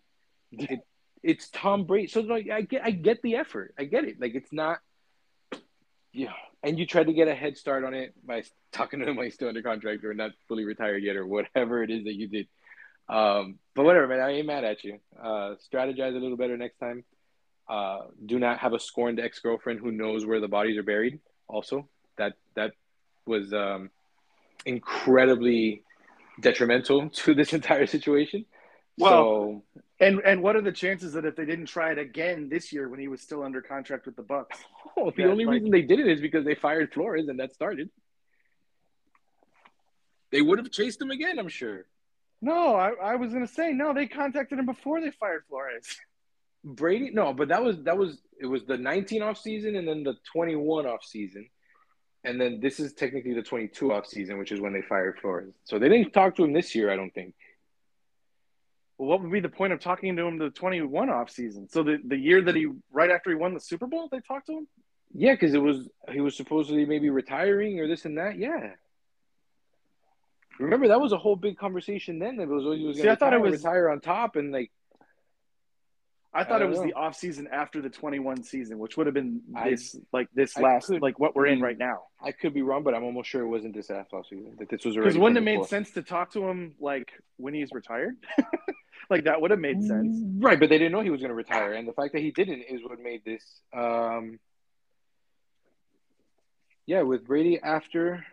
it, it's Tom Brady. So like I get I get the effort. I get it. Like it's not yeah, and you tried to get a head start on it by (laughs) talking to him while he's still under contract or not fully retired yet or whatever it is that you did. Um, but whatever, man, I ain't mad at you. Uh, strategize a little better next time. Uh, do not have a scorned ex girlfriend who knows where the bodies are buried. Also, that that was um, incredibly detrimental (laughs) to this entire situation. Well, so, and and what are the chances that if they didn't try it again this year when he was still under contract with the Bucs? (laughs) Oh, the only like, reason they did it is because they fired Flores and that started. They would have chased him again, I'm sure. No, I, I was gonna say no. They contacted him before they fired Flores. (laughs) Brady, no, but that was that was it was the 19 off season and then the 21 off season, and then this is technically the 22 off season, which is when they fired Flores. So they didn't talk to him this year, I don't think well, what would be the point of talking to him the 21 off season? So the, the year that he right after he won the Super Bowl, they talked to him? Yeah, because it was he was supposedly maybe retiring or this and that. Yeah. Remember that was a whole big conversation then. That was he was going to retire on top and like I thought I it was know. the off season after the 21 season, which would have been this I, like this last could, like what we're in right now. I could be wrong, but I'm almost sure it wasn't this last off season. That this was because wouldn't it made sense to talk to him like when he's retired? (laughs) like that would have made sense, right? But they didn't know he was going to retire, and the fact that he didn't is what made this. Um, yeah, with Brady after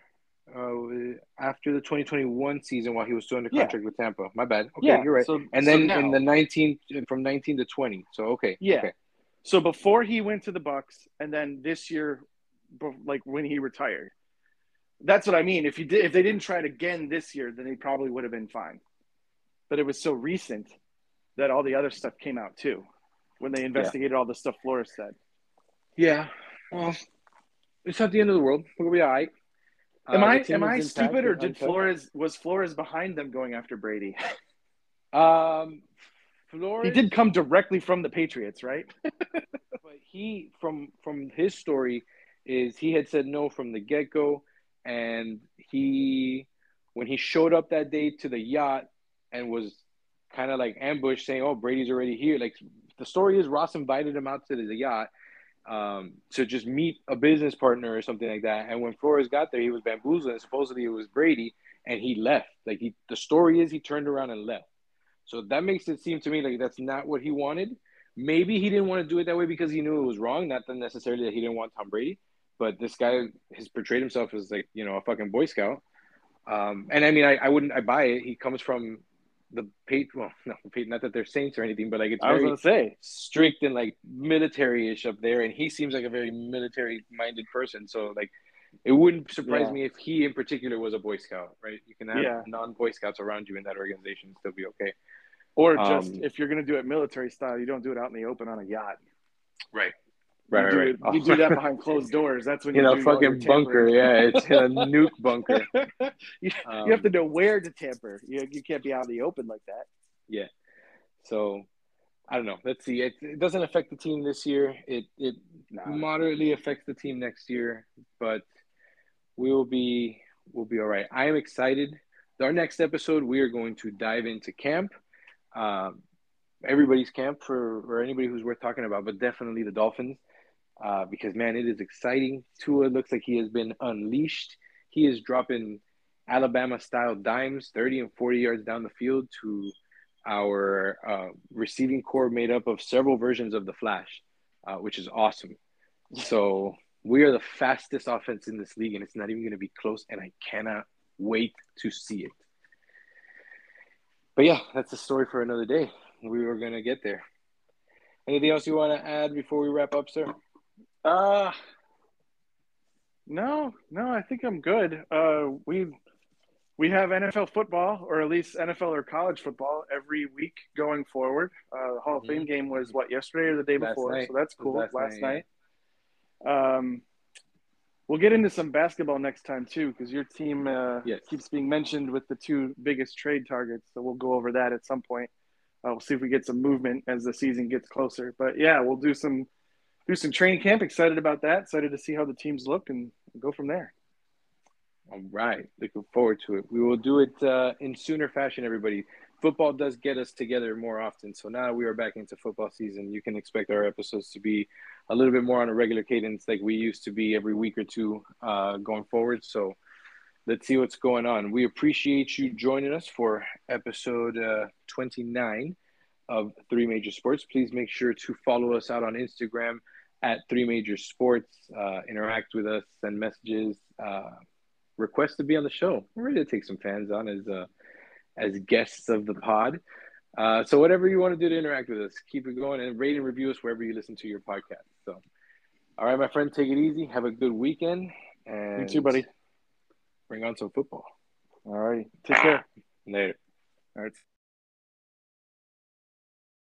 uh, after the 2021 season while he was still under contract yeah. with Tampa. My bad. Okay, yeah, you're right. So, and then so now, in the 19 from 19 to 20. So okay. Yeah. Okay. So before he went to the Bucs, and then this year, like when he retired, that's what I mean. If he did, if they didn't try it again this year, then he probably would have been fine. But it was so recent that all the other stuff came out too, when they investigated yeah. all the stuff Flores said. Yeah. Well, it's not the end of the world. We'll be all right. Am uh, I am I stupid or did Flores was Flores behind them going after Brady? (laughs) um, Flores. He did come directly from the Patriots, right? (laughs) but he from from his story is he had said no from the get go, and he when he showed up that day to the yacht and was kind of like ambushed, saying, "Oh, Brady's already here." Like the story is, Ross invited him out to the yacht um, to just meet a business partner or something like that. And when Flores got there, he was bamboozled, and supposedly it was Brady, and he left. Like he, the story is, he turned around and left. So that makes it seem to me like that's not what he wanted. Maybe he didn't want to do it that way because he knew it was wrong, not necessarily that he didn't want Tom Brady. But this guy has portrayed himself as like you know a fucking Boy Scout. Um, and I mean, I, I wouldn't, I buy it. He comes from the Pate, well, (laughs) no, not that they're saints or anything, but like it's I was gonna say strict and like military-ish up there, and he seems like a very military-minded person. So like, it wouldn't surprise yeah. me if he in particular was a Boy Scout, right? You can have yeah. non-Boy Scouts around you in that organization still be okay. Or just Um, if you're going to do it military style, you don't do it out in the open on a yacht. Right. You, Right, do, right, you do that behind closed doors. That's when (laughs) you in a do all your fucking bunker. Yeah, it's a (laughs) nuke bunker. (laughs) you, Um, you have to know where to tamper. You, you can't be out in the open like that. Yeah. So I don't know. Let's see. It, it doesn't affect the team this year. It it Nah. moderately affects the team next year, but we will be we'll be all right. I am excited. Our next episode, we are going to dive into camp. Um, everybody's camp for or anybody who's worth talking about, but definitely the Dolphins. Uh, because man, it is exciting. Tua looks like he has been unleashed. He is dropping Alabama style dimes 30 and 40 yards down the field to our uh, receiving corps made up of several versions of the Flash, uh, which is awesome. So we are the fastest offense in this league, and it's not even going to be close. And I cannot wait to see it. But yeah, that's a story for another day. We were going to get there. Anything else you want to add before we wrap up, sir? Uh no, no, I think I'm good. Uh we we have NFL football, or at least NFL or college football, every week going forward. Uh, the Hall of Fame game was what yesterday or the day Last before, night. so that's cool. last Last, night, night. Um, we'll get into some basketball next time too, because your team uh, Yes. keeps being mentioned with the two biggest trade targets. So we'll go over that at some point. Uh, we'll see if we get some movement as the season gets closer. But yeah, we'll do some do some training camp. Excited about that. Excited to see how the teams look and go from there. All right. Looking forward to it. We will do it uh, in sooner fashion, everybody. Football does get us together more often. So now we are back into football season. You can expect our episodes to be a little bit more on a regular cadence like we used to be every week or two uh, going forward. So let's see what's going on. We appreciate you joining us for episode uh, 29 of Three Major Sports. Please make sure to follow us out on Instagram at Three Major Sports. Uh, interact with us, send messages, uh, request to be on the show. We're ready to take some fans on as uh, as guests of the pod. Uh, so whatever you want to do to interact with us, keep it going and rate and review us wherever you listen to your podcast. So, all right, my friend, take it easy. Have a good weekend. And You too, buddy. Bring on some football. All right. Take care. Later. All right.